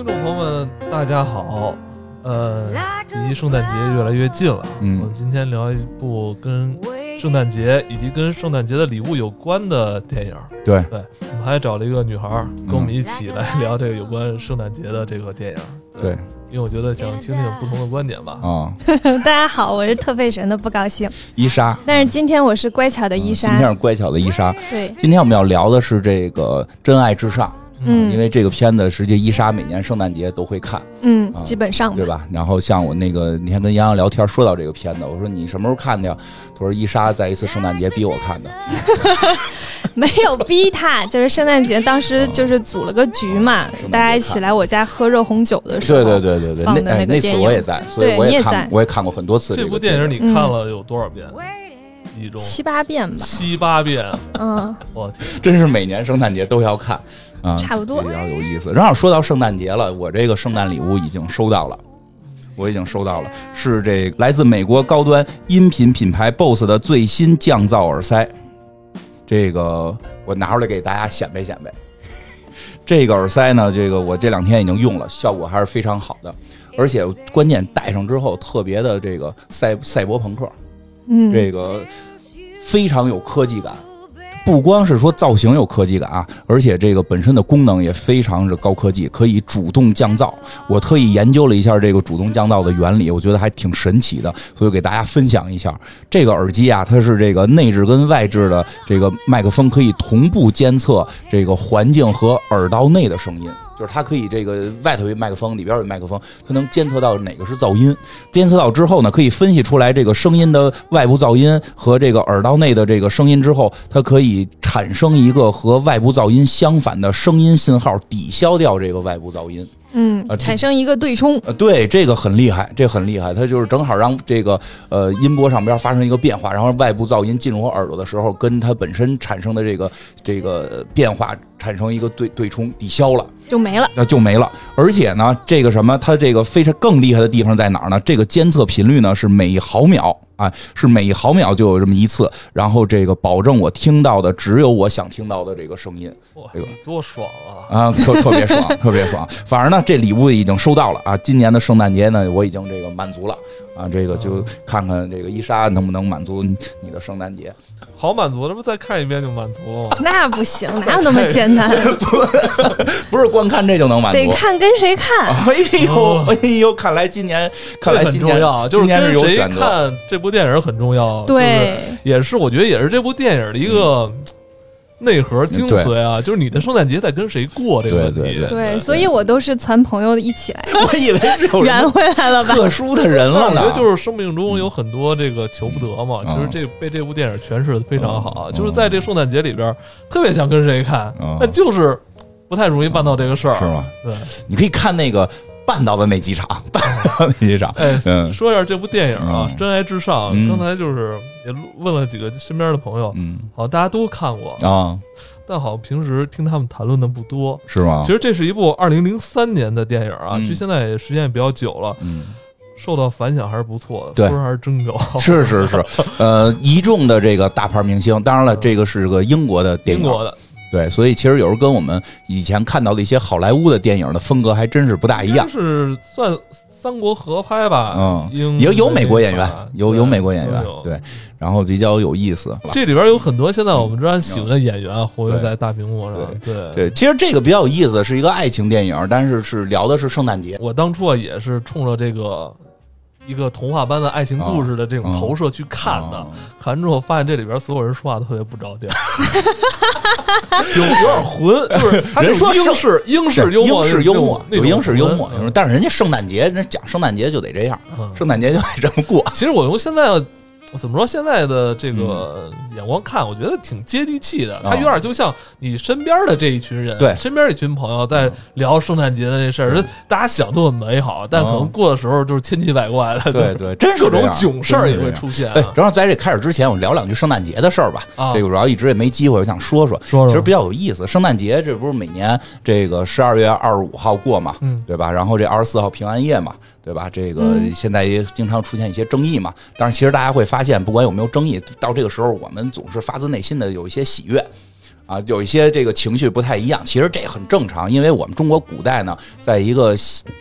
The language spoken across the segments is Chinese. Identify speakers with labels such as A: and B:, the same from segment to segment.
A: 听众朋友们，大家好。呃，离圣诞节越来越近了。
B: 嗯
A: 我们今天聊一部跟圣诞节以及跟圣诞节的礼物有关的电影。
B: 对，
A: 对，我们还找了一个女孩儿跟我们一起来聊这个有关圣诞节的这个电影。
B: 对，
A: 因为我觉得想听听不同的观点吧。
B: 啊，
C: 大家好，我是特费神的不高兴，
B: 伊莎，
C: 但是今天我是乖巧的伊
B: 嗯今
C: 莎，
B: 天是乖巧的伊莎。
C: 对，
B: 今天我们要聊的是这个《真爱至上》，
C: 嗯。
B: 因为这个片子实际伊莎每年圣诞节都会看，
C: 嗯
B: 啊，
C: 基本上
B: 对吧？然后像我那个那天跟杨洋聊天说到这个片子，我说你什么时候看的呀？他说伊莎在一次圣诞节逼我看的。
C: 没有逼他，就是圣诞节当时就是组了个局嘛大家一起来我家喝热红酒的时候，
B: 对对对对对，那哎那次我也在，所以
C: 对
B: 我也看
C: 你也在，
B: 我也看过很多次个
A: 这部电影你
C: 嗯
A: 看了有多少遍？一中
C: 七八遍吧，
A: 七八遍，
C: 嗯，
A: 我天！
B: 真是每年圣诞节都要看啊，
C: 差不多
B: 比较有意思。正好说到圣诞节了，我这个圣诞礼物已经收到了。我已经收到了，是这来自美国高端音频品牌 BOSS 的最新降噪耳塞。这个我拿出来给大家显摆显摆。这个耳塞呢，这个我这两天已经用了，效果还是非常好的，而且关键戴上之后特别的这个赛赛博朋克，
C: 嗯，
B: 这个非常有科技感。不光是说造型有科技感啊，而且这个本身的功能也非常的高科技，可以主动降噪。我特意研究了一下这个主动降噪的原理，我觉得还挺神奇的，所以给大家分享一下。这个耳机啊，它是这个内置跟外置的这个麦克风可以同步监测这个环境和耳道内的声音。就是它可以这个外头有麦克风，里边有麦克风，它能监测到哪个是噪音。监测到之后呢，可以分析出来这个声音的外部噪音和这个耳道内的这个声音之后，它可以产生一个和外部噪音相反的声音信号，抵消掉这个外部噪音。
C: 嗯产生一个对冲，
B: 呃，对，这个很厉害，这很厉害，它就是正好让这个呃音波上边发生一个变化，然后外部噪音进入我耳朵的时候，跟它本身产生的这个这个变化产生一个对对冲抵消了。
C: 就没了，
B: 那就没了。而且呢，这个什么，它这个非常更厉害的地方在哪儿呢？这个监测频率呢是每毫秒啊，是每一毫秒就有这么一次，然后这个保证我听到的只有我想听到的这个声音
A: 哇
B: 这个，
A: 多爽啊！
B: 啊，特特别爽，特别爽。反而呢，这礼物已经收到了啊，今年的圣诞节呢，我已经这个满足了啊，这个就看看这个伊莎能不能满足你你的圣诞节。
A: 好满足，这不再看一遍就满足了吗？
C: 那不行，哪有那么简单？
B: 不是光看这就能满足。
C: 得看跟谁看，
B: 哎呦，哎呦，看来今年，看来今年
A: 重要，就是
B: 今年是
A: 跟谁
B: 有选择。
A: 看这部电影很重要。就是
C: 对，
A: 也是我觉得也是这部电影的一个内核精髓啊，就是你的圣诞节在跟谁过这个问题。
B: 对对
C: 对，所以我都是传朋友一起来，
B: 我以为是有
C: 圆回来了吧？
B: 特殊的人了呢
A: 我觉得。就是生命中有很多这个求不得嘛，
B: 嗯
A: 其实这被这部电影诠释的非常好就是在这圣诞节里边，特别想跟谁看
B: 嗯，
A: 但就是不太容易办到这个事儿，
B: 是吗？
A: 对，
B: 你可以看那个办到的那几场，办到的那几场。
A: 哎，
B: 嗯。
A: 说一下这部电影啊，
B: 嗯
A: 真爱至上》，
B: 嗯。
A: 刚才就是也问了几个身边的朋友，
B: 嗯。
A: 好，大家都看过，
B: 啊，
A: 但好平时听他们谈论的不多。
B: 是吗？
A: 其？实这是一部二零零三年的电影啊，
B: 嗯。
A: 距现在也时间也比较久了，
B: 嗯，
A: 受到反响还是不错的，
B: 对。
A: 分还是真高。
B: 是是是，呃，一众的这个大牌明星，当然了，这个是个英国的电影，
A: 英国的
B: 对，所以其实有时候跟我们以前看到的一些好莱坞的电影的风格还真是不大一样。
A: 是算三国合拍吧？
B: 嗯
A: 英
B: 有有美国演员，有有美国演员，对，然后比较有意思。
A: 这里边有很多现在我们知道喜欢的演员活跃在大屏幕上。对，
B: 对，其实这个比较有意思，是一个爱情电影，但是是聊的是圣诞节。
A: 我当初啊也是冲着这个一个童话般的爱情故事的这种投射去看的。
B: 啊
A: 看完之后发现这里边所有人说话都特别不着调，有有点混，就是他
B: 人说
A: 英式英式幽默，
B: 英式幽默，有英式幽默，但是人家圣诞节，人讲圣诞节就得这样，
A: 嗯
B: 圣诞节就得这么过。
A: 其实我从现在怎么说现在的这个眼光看，我觉得挺接地气的。它有点就像你身边的这一群人，
B: 嗯对
A: 身边一群朋友在聊圣诞节的这事儿，大家想都很美好，但可能过的时候就是千奇百怪的，
B: 对对，真是
A: 各种囧事儿也会出现
B: 正好在这开始之前，我聊两句圣诞节的事儿吧。
A: 啊
B: 这个主要一直也没机会，我想说说，
A: 说说
B: 其实比较有意思。圣诞节这不是每年这个十二月二十五号过嘛，
A: 嗯
B: 对吧？然后这二十四号平安夜嘛，对吧？这个
C: 嗯
B: 现在也经常出现一些争议嘛。但是其实大家会发现，不管有没有争议，到这个时候我们总是发自内心的有一些喜悦。啊，有一些这个情绪不太一样。其实这很正常，因为我们中国古代呢，在一个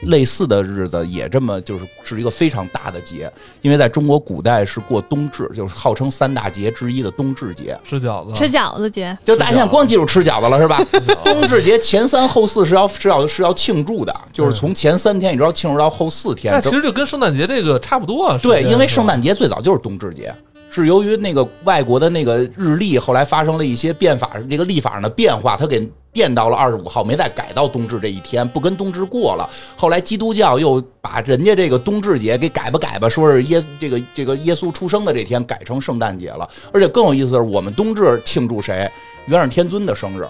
B: 类似的日子也这么就是是一个非常大的节，因为在中国古代是过冬至，就是号称三大节之一的冬至节。
A: 吃饺子，
C: 吃饺子节，
B: 就大家现在光记住吃饺子了是吧？冬至节前三后四是要是要是要庆祝的，就是从前三天一直要庆祝到后四天。
A: 那其实就跟圣诞节这个差不多啊。
B: 对，因为圣诞节最早就是冬至节。是由于那个外国的那个日历后来发生了一些变法，这个历法上的变化，它给变到了二十五号，没再改到冬至这一天，不跟冬至过了。后来基督教又把人家这个冬至节给改吧改吧，说是耶这个这个耶稣出生的这天改成圣诞节了。而且更有意思的是，我们冬至庆祝谁？元始天尊的生日。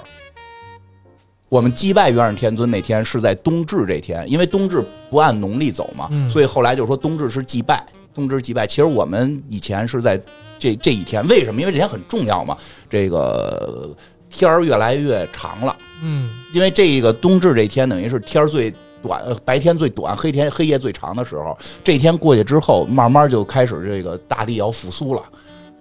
B: 我们祭拜元始天尊那天是在冬至这天，因为冬至不按农历走嘛，所以后来就说冬至是祭拜，冬至祭拜。其实我们以前是在这这一天，为什么？因为这天很重要嘛，这个天儿越来越长了，
A: 嗯，
B: 因为这个冬至这天等于是天儿最短，呃白天最短，黑天黑夜最长的时候。这一天过去之后，慢慢就开始这个大地要复苏了，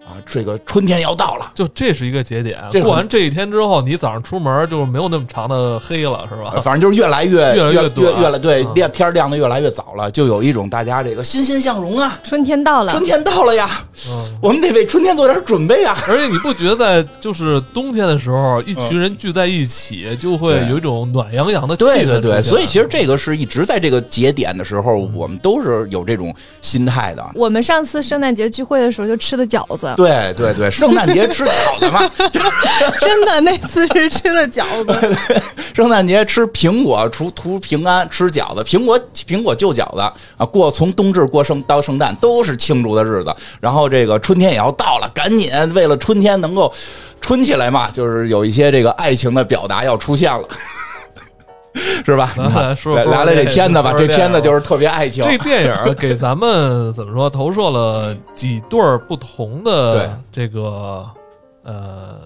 B: 啊，这个春天要到了。
A: 就这是一个节点。
B: 这
A: 过完这一天之后，你早上出门就没有那么长的黑了，是吧？
B: 呃反正就是越来越
A: 越来越
B: 越
A: 短
B: 越来对天儿亮的越来越早了，就有一种大家这个欣欣向荣啊，
C: 春天到了
B: 春，天到了呀，
A: 嗯。
B: 我们得为春天做点准备啊。
A: 而且你不觉得在就是冬天的时候，一群人聚在一起，就会有一种暖洋洋的气氛
B: 对对对，所以其实这个是一直在这个节点的时候，
A: 嗯
B: 我们都是有这种心态的。
C: 我们上次圣诞节聚会的时候就吃的饺子，
B: 对对对，圣诞节吃饺子嘛，
C: 真的那次是吃了饺子，
B: 圣诞节吃苹果，除图平安，吃饺子，苹果苹果就饺子啊，过从冬至过圣到圣诞都是庆祝的日子。然后这个春天也要到了，赶紧为了春天能够春起来嘛，就是有一些这个爱情的表达要出现了，是吧？
A: 来来说说
B: 来来了这片子吧，这片子就是特别爱情。
A: 这电影给咱们怎么说投射了几对不同的这个呃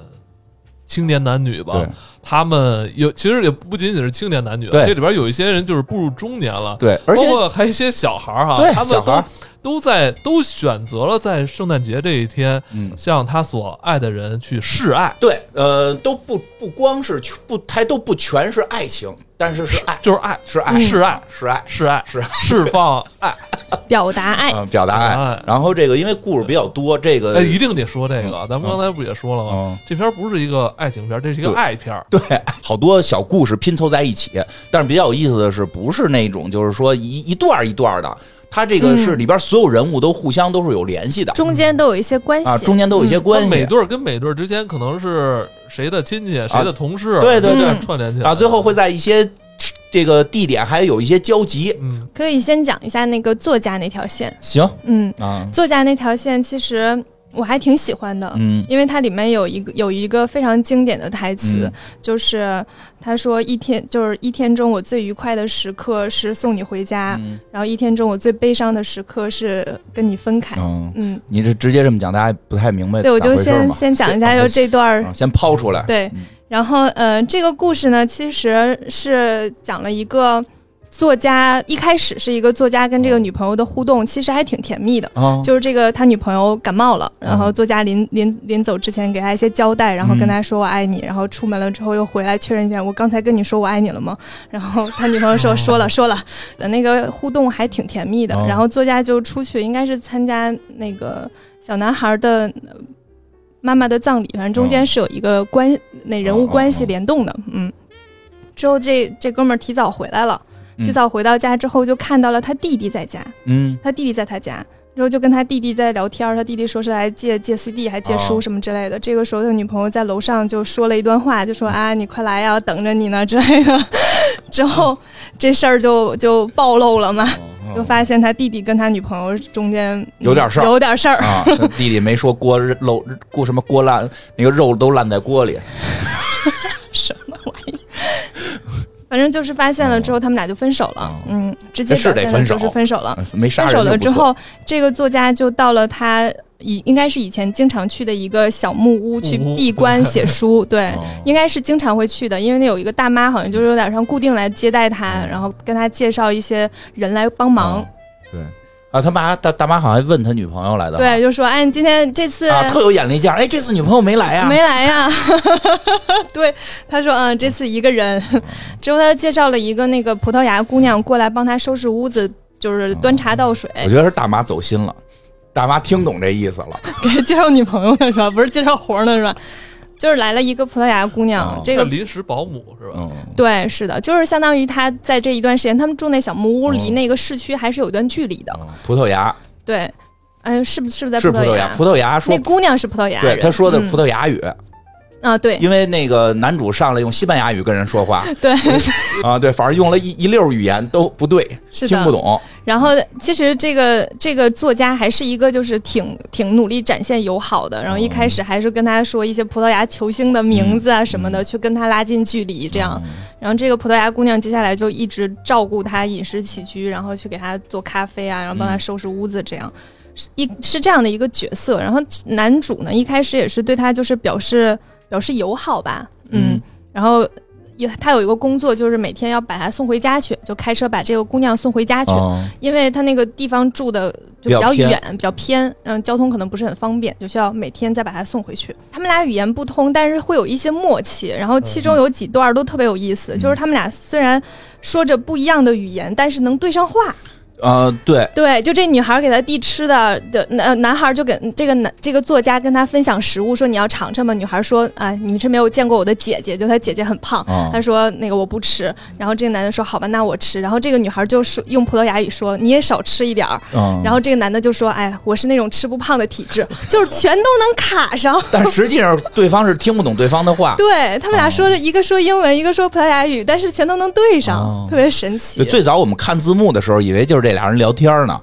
A: 青年男女吧
B: 对？
A: 他们有其实也不仅仅是青年男女，
B: 对
A: 这里边有一些人就是步入中年了。
B: 对，而且
A: 包括还有一些小孩儿哈，
B: 对
A: 他们
B: 小孩
A: 都都在都选择了在圣诞节这一天，
B: 嗯。
A: 向他所爱的人去示爱，
B: 对，呃，都不不光是不，还都不全是爱情，但是是爱，
A: 就是爱，
B: 是爱，
A: 是爱，
B: 是爱，
A: 示爱，
B: 是爱
A: 释放爱。
C: 表达爱。
B: 嗯，表达爱
A: 爱。
B: 然后这个因为故事比较多，这个
A: 哎，一定得说这个，咱们刚才不也说了吗
B: 嗯？
A: 这片儿不是一个爱情片儿，这是一个爱片儿。
B: 对。好多小故事拼凑在一起，但是比较有意思的是，不是那种就是说一一段儿一段儿的，它这个是
C: 嗯。
B: 里边所有人物都互相都是有联系的。
C: 中间都有一些关系，
B: 啊，中间都有一些关系。
A: 它每对儿跟每对儿之间可能是谁的亲戚、谁的同事，
B: 对对
C: 对。
A: 串联起来
B: 啊，最后会在一些这个地点还有一些交集。
A: 嗯，
C: 可以先讲一下那个作家那条线。
B: 行。
C: 嗯，
B: 啊，
C: 作家那条线其实我还挺喜欢的，
B: 嗯。
C: 因为它里面有一个有一个非常经典的台词，
B: 嗯。
C: 就是他说一天就是一天中我最愉快的时刻是送你回家，
B: 嗯。
C: 然后一天中我最悲伤的时刻是跟你分开。
B: 嗯，
C: 嗯，
B: 你是直接这么讲，大家不太明白
C: 对，我就先先讲一下，就这段
B: 先抛出来。
C: 对。
B: 嗯，
C: 然后呃，这个故事呢，其实是讲了一个作家，一开始是一个作家跟这个女朋友的互动，其实还挺甜蜜的。
B: 啊，
C: 就是这个他女朋友感冒了，然后
B: 嗯
C: 作家临临临走之前给他一些交代，然后跟他说我爱你，然后出门了之后又回来确认一下，我刚才跟你说我爱你了吗？然后他女朋友说说了说了，呃那个互动还挺甜蜜的
B: 哦。
C: 然后作家就出去，应该是参加那个小男孩的呃妈妈的葬礼，反正中间是有一个关那人物关系联动的，嗯。之后这这哥们儿提早回来了，
B: 嗯
C: 提早回到家之后就看到了他弟弟在家，
B: 嗯
C: 他弟弟在他家，然后就跟他弟弟在聊天，他弟弟说是来借借 CD 还借书
B: 哦
C: 什么之类的。这个时候他女朋友在楼上就说了一段话，就说啊你快来呀，等着你呢之类的。之后这事儿就就暴露了嘛，
B: 哦
C: 就发现他弟弟跟他女朋友中间嗯
B: 有点事儿
C: 有点事儿。
B: 啊，他弟弟没说锅漏锅什么锅烂，那个肉都烂在锅里。
C: 什么玩意？反正就是发现了之后，他们俩就分手了
B: 哦。
C: 嗯，直接表现的
B: 得分手
C: 就是分手了。分手了之后，这个作家就到了他以应该是以前经常去的一个小木屋去闭关写书，对。
B: 哦
C: 应该是经常会去的，因为那有一个大妈，好像就是有点像固定来接待他，
B: 嗯
C: 然后跟他介绍一些人来帮忙。
B: 哦对，啊，他妈大大妈好像还问他女朋友来的，
C: 对，就说哎，你今天这次
B: 啊，特有眼力见儿，哎，这次女朋友没来呀？
C: 没来呀？对，他说嗯，这次一个人。之后他介绍了一个那个葡萄牙姑娘过来帮他收拾屋子，就是端茶倒水。
B: 我觉得是大妈走心了，大妈听懂这意思了，
C: 给介绍女朋友的是吧？不是介绍活呢是吧？就是来了一个葡萄牙姑娘，这个
A: 临时保姆是吧？
C: 对，是的，就是相当于他在这一段时间，他们住那小木屋，离那个市区还是有一段距离的。
B: 葡萄牙，
C: 对，哎，是不是不是在
B: 葡萄牙？葡萄牙说
C: 那姑娘是葡萄牙，
B: 对，他说的葡萄牙语。
C: 啊，对，
B: 因为那个男主上来用西班牙语跟人说话，
C: 对，
B: 啊，对，反正用了一一溜语言都不对，听不懂。
C: 然后其实这个这个作家还是一个就是挺挺努力展现友好的，然后一开始还是跟他说一些葡萄牙球星的名字啊什么的，去跟他拉近距离，这样。然后这个葡萄牙姑娘接下来就一直照顾他饮食起居，然后去给他做咖啡啊，然后帮他收拾屋子，这样。是一是这样的一个角色。然后男主呢一开始也是对他就是表示。表示友好吧，嗯，然后有他有一个工作，就是每天要把她送回家去，就开车把这个姑娘送回家去，因为他那个地方住的就比较远，比较偏，嗯，交通可能不是很方便，就需要每天再把她送回去。他们俩语言不通，但是会有一些默契，然后其中有几段都特别有意思，就是他们俩虽然说着不一样的语言，但是能对上话。
B: 呃，对
C: 对，就这女孩给他递吃的的男男孩就给这个男这个作家跟他分享食物，说你要尝尝吗？女孩说，哎，你是没有见过我的姐姐，就她姐姐很胖。他说那个我不吃。然后这个男的说好吧，那我吃。然后这个女孩就说用葡萄牙语说你也少吃一点儿。然后这个男的就说，哎，我是那种吃不胖的体质，就是全都能卡上。
B: 但实际上对方是听不懂对方的话。
C: 对他们俩说着一个说英文，一个说葡萄牙语，但是全都能对上，特别神奇。
B: 最早我们看字幕的时候，以为就是这。俩人聊天呢，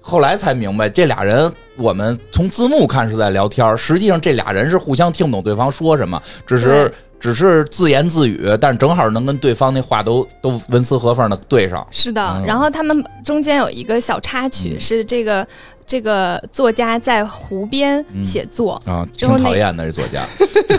B: 后来才明白，这俩人我们从字幕看是在聊天，实际上这俩人是互相听不懂对方说什么，只是只是自言自语，但正好能跟对方那话都都文丝合缝的对上。
C: 是的，然后他们中间有一个小插曲是这个。这个作家在湖边写作
B: 啊，挺讨厌的。这作家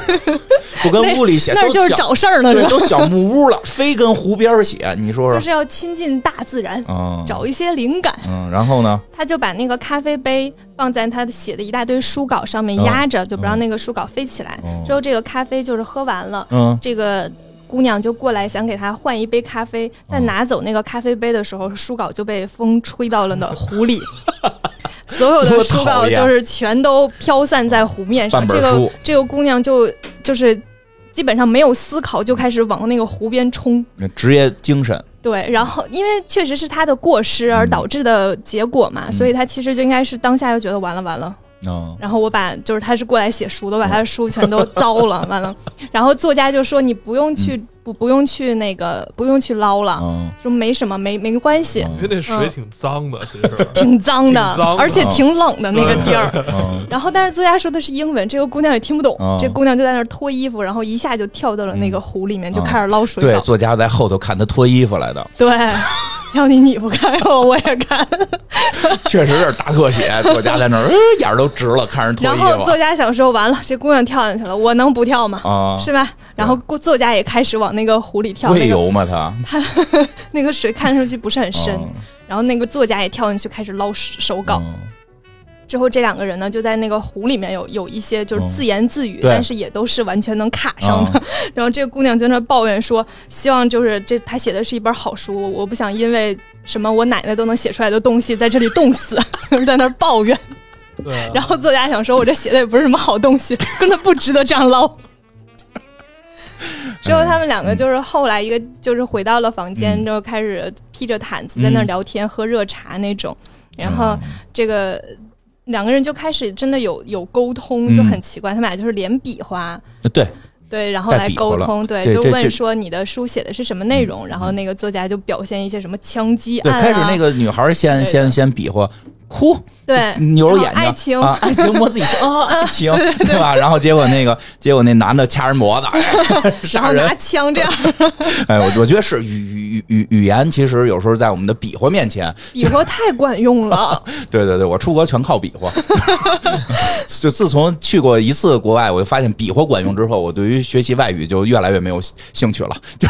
B: 不跟屋里写，
C: 那就是找事儿呢，
B: 对，都小木屋了，非跟湖边写。你说说，
C: 就是要亲近大自然，找一些灵感。
B: 嗯，然后呢，
C: 他就把那个咖啡杯放在他写的一大堆书稿上面压着，就不让那个书稿飞起来。之后这个咖啡就是喝完了，嗯，这个姑娘就过来想给他换一杯咖啡，在拿走那个咖啡杯的时候，书稿就被风吹到了那湖里。所有的书稿就是全都飘散在湖面上，这个这个姑娘就就是基本上没有思考，就开始往那个湖边冲。
B: 职业精神。
C: 对，然后因为确实是她的过失而导致的结果嘛，所以她其实就应该是当下就觉得完了完了。然后我把就是他是过来写书的，我把他的书全都糟了，完了。然后作家就说你不用去不不用去那个不用去捞了，说没什么没没关系。
A: 因为那水挺脏的，其实
C: 挺脏的，而且挺冷的那个地儿。然后但是作家说的是英文，这个姑娘也听不懂。这姑娘就在那儿脱衣服，然后一下就跳到了那个湖里面，就开始捞水。
B: 对，作家在后头看她脱衣服来的。
C: 对。要你你不看，我我也看，
B: 确实是大特写。作家在那儿，眼儿都直了，看着。
C: 然后作家想说，完了，这姑娘跳下去了，我能不跳吗？啊，是吧？然后作家也开始往那个湖里跳。
B: 会游吗？他
C: 他 那个水看上去不是很深，然后那个作家也跳进去开始捞手稿。之后这两个人呢，就在那个湖里面有有一些就是自言自语，但是也都是完全能卡上的。然后这个姑娘在那抱怨说：“希望就是这她写的是一本好书，我不想因为什么我奶奶都能写出来的东西在这里冻死。”在那抱怨。
A: 对。
C: 然后作家想说：“我这写的也不是什么好东西，根本不值得这样捞。”之后他们两个就是后来一个就是回到了房间，就开始披着毯子在那聊天、喝热茶那种。然后这个。两个人就开始真的有有沟通，就很奇怪，他们俩就是连比划，
B: 对。
C: 对，然后来沟通，对，就问说你的书写的是什么内容，然后那个作家就表现一些什么枪击案，
B: 开始那个女孩先先先比划。哭，
C: 对，
B: 扭着眼睛，
C: 爱情
B: 啊，爱情摸自己心啊，爱情，对吧？然后结果那个，结果那男的掐人脖子，
C: 然后拿枪这样。
B: 哎，我我觉得是语语语语言，其实有时候在我们的比划面前，
C: 比划太管用了。
B: 对对对，我出国全靠比划。就自从去过一次国外，我就发现比划管用之后，我对于学习外语就越来越没有兴趣了。就。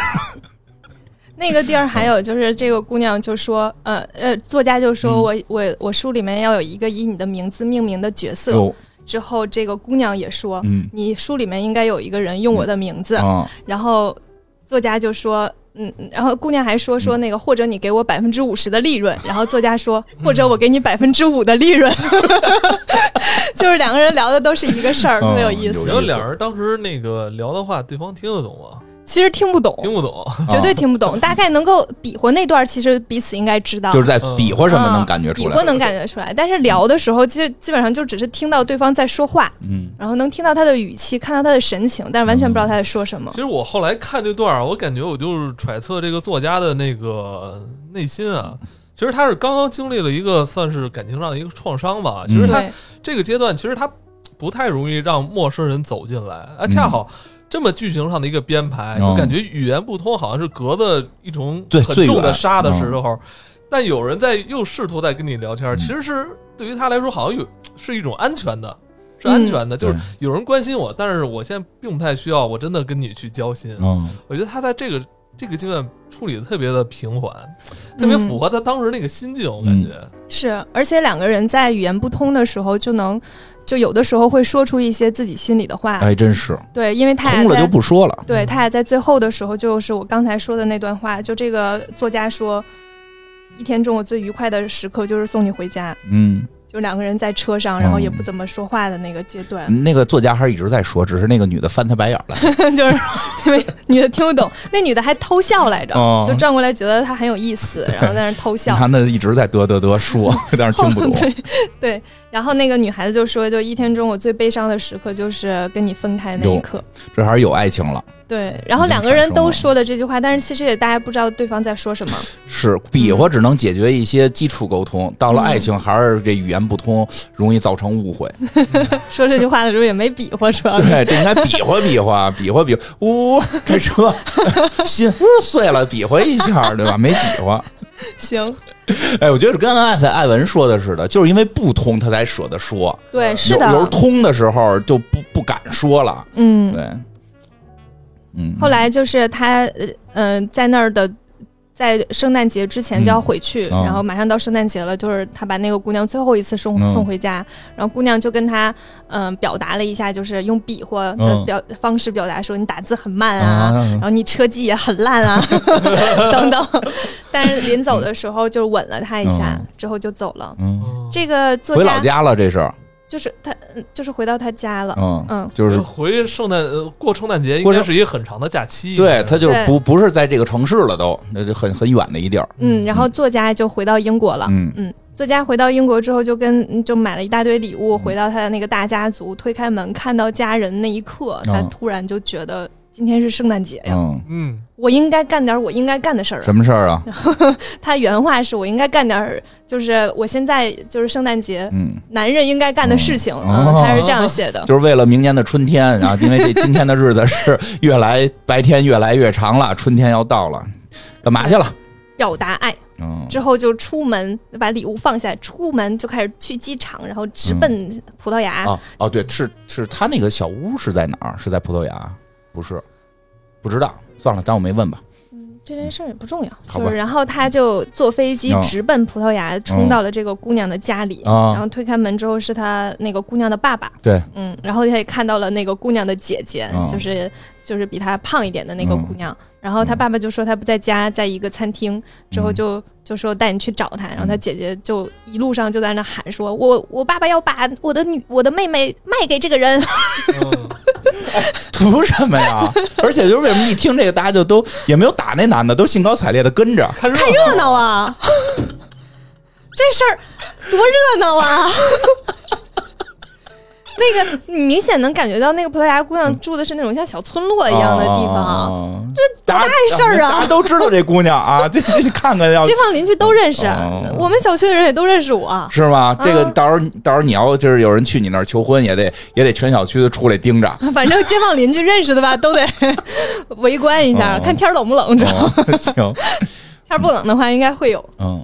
C: 那个地儿还有就是这个姑娘就说，呃呃，作家就说
B: 嗯
C: 我我我书里面要有一个以你的名字命名的角色。
B: 哟，
C: 之后这个姑娘也说，
B: 嗯
C: 你书里面应该有一个人用我的名字。
B: 啊，
C: 然后作家就说。嗯，然后姑娘还说说那个，或者你给我百分之五十的利润，然后作家说，或者我给你百分之五的利润，就是两个人聊的都是一个事儿，特别有意思。
A: 然后两人当时那个聊的话，对方听得懂吗？
C: 其实听不懂，
A: 听不懂。
C: 绝对听不懂，大概能够比划那段，其实彼此应该知道，
B: 就是在比划什么能
C: 嗯
B: 感觉出来
C: 比划，能感觉出来，但是聊的时候，其实基本上就只是听到对方在说话，
B: 嗯
C: 然后能听到他的语气，看到他的神情，但是完全不知道他在说什么
A: 其。实我后来看这段儿，我感觉我就是揣测这个作家的那个内心啊。其实他是刚刚经历了一个算是感情上的一个创伤吧。其实他，这个阶段，其实他不太容易让陌生人走进来啊。恰好这么剧情上的一个编排，
B: 嗯
A: 就感觉语言不通，好像是隔着一种很重的沙的时候，但有人在又试图在跟你聊天，
B: 嗯。
A: 其实是对于他来说好像有是一种安全的。是安全的，就是有人关心我，但是我现在并不太需要我真的跟你去交心。
B: 嗯。
A: 我觉得他在这个这个阶段处理的特别的平缓，特别符合他当时那个心境，我感觉。
C: 是，而且两个人在语言不通的时候，就能就有的时候会说出一些自己心里的话。
B: 哎，真是。
C: 对，因为他俩
B: 通了就不说了，
C: 对他俩在最后的时候，就是我刚才说的那段话，就这个作家说，一天中我最愉快的时刻就是送你回家，
B: 嗯，
C: 就两个人在车上，然后也不怎么说话的那个阶段。
B: 那个作家还是一直在说，只是那个女的翻他白眼儿了，
C: 就是 因为女的听不懂，那女的还偷笑来着，
B: 哦。
C: 就转过来觉得他很有意思，然后在那偷笑。
B: 他那一直在嘚嘚嘚说，但是听不懂，
C: 对对，然后那个女孩子就说，就一天中我最悲伤的时刻就是跟你分开那一刻。
B: 这还是有爱情了。
C: 对，然后两个人都说了这句话，但是其实也大家不知道对方在说什么。
B: 是比划只能解决一些基础沟通，到了爱情还是这语言不通，容易造成误会。
C: 说这句话的时候也没比划，主要
B: 对，这应该比划比划，比划比划，呜，开车，心呜碎了，比划一下，对吧？没比划。
C: 行。
B: 哎，我觉得跟刚才艾文说的似的，就是因为不通，他才舍得说。
C: 对，是
B: 的有时候
C: 的。
B: 通的时候就不不敢说了。
C: 嗯，
B: 对，嗯。
C: 后来就是他，呃，呃在那儿的，在圣诞节之前就要回去，
B: 嗯
C: 然后马上到圣诞节了，就是他把那个姑娘最后一次送、
B: 嗯。
C: 送回家，然后姑娘就跟他，嗯、表达了一下，就是用比划的
B: 嗯。
C: 表、方式表达说你打字很慢啊，
B: 啊
C: 然后你车技也很烂啊，等等。但是临走的时候就吻了他一下，
B: 嗯。
C: 之后就走了。这个作
B: 回老家了，这是，
C: 就是他，嗯就是回到他家了。
B: 嗯
C: 嗯
B: 就是
A: 回圣诞呃过圣诞节应该是一个很长的假期，
B: 对他就是不不是在这个城市了都，那就很很远的一地儿。
C: 嗯，然后作家就回到英国了。
B: 嗯
C: 嗯，作家回到英国之后，就跟嗯就买了一大堆礼物，回到他的那个大家族，推开门看到家人那一刻，他
B: 嗯
C: 突然就觉得今天是圣诞节呀，
B: 嗯，
A: 嗯，
C: 我应该干点我应该干的事儿啊。
B: 什么事儿啊？
C: 他原话是我应该干点儿，就是我现在就是圣诞节
B: 嗯，
C: 男人应该干的事情，他是这样写的。
B: 就是为了明年的春天啊，因为这今天的日子是越来白天越来越长了，春天要到了，干嘛去了？
C: 表达爱
B: 嗯，
C: 之后就出门把礼物放下，出门就开始去机场，然后直奔葡萄牙。
B: 哦哦，对，是是他那个小屋是在哪儿？是在葡萄牙？不是，不知道，算了，当我没问吧。
C: 嗯这件事儿也不重要，就是然后他就坐飞机
B: 嗯。
C: 直奔葡萄牙，冲到了这个姑娘的家里，
B: 啊
C: 然后推开门之后是他那个姑娘的爸爸，
B: 对，
C: 嗯，然后他也看到了那个姑娘的姐姐，
B: 嗯。
C: 就是就是比他胖一点的那个
B: 嗯。
C: 姑娘，然后他爸爸就说他不在家，在一个餐厅，之后就就说带你去找他，然后他姐姐就一路上就在那喊说，我我爸爸要把我的女我的妹妹卖给这个人，
A: 嗯
B: 图什么呀？而且就是为什么一听这个，大家就都也没有打那男的，都兴高采烈的跟着。
A: 看
C: 热闹啊！这事儿多热闹啊！那个你明显能感觉到，那个葡萄牙姑娘住的是那种像小村落一样的地方，
B: 啊，这多大
C: 事儿啊
B: 大家都知道这姑娘啊，这这看看要
C: 街坊邻居都认识，
B: 哦
C: 我们小区的人也都认识我。
B: 是吗？这个
C: 嗯
B: 到时候到时候你要就是有人去你那儿求婚，也得也得全小区的出来盯着。
C: 反正街坊邻居认识的吧，都得 围观一下，
B: 哦
C: 看天冷不冷。知道吗
B: 哦，行，
C: 天不冷的话，应该会有。
B: 嗯，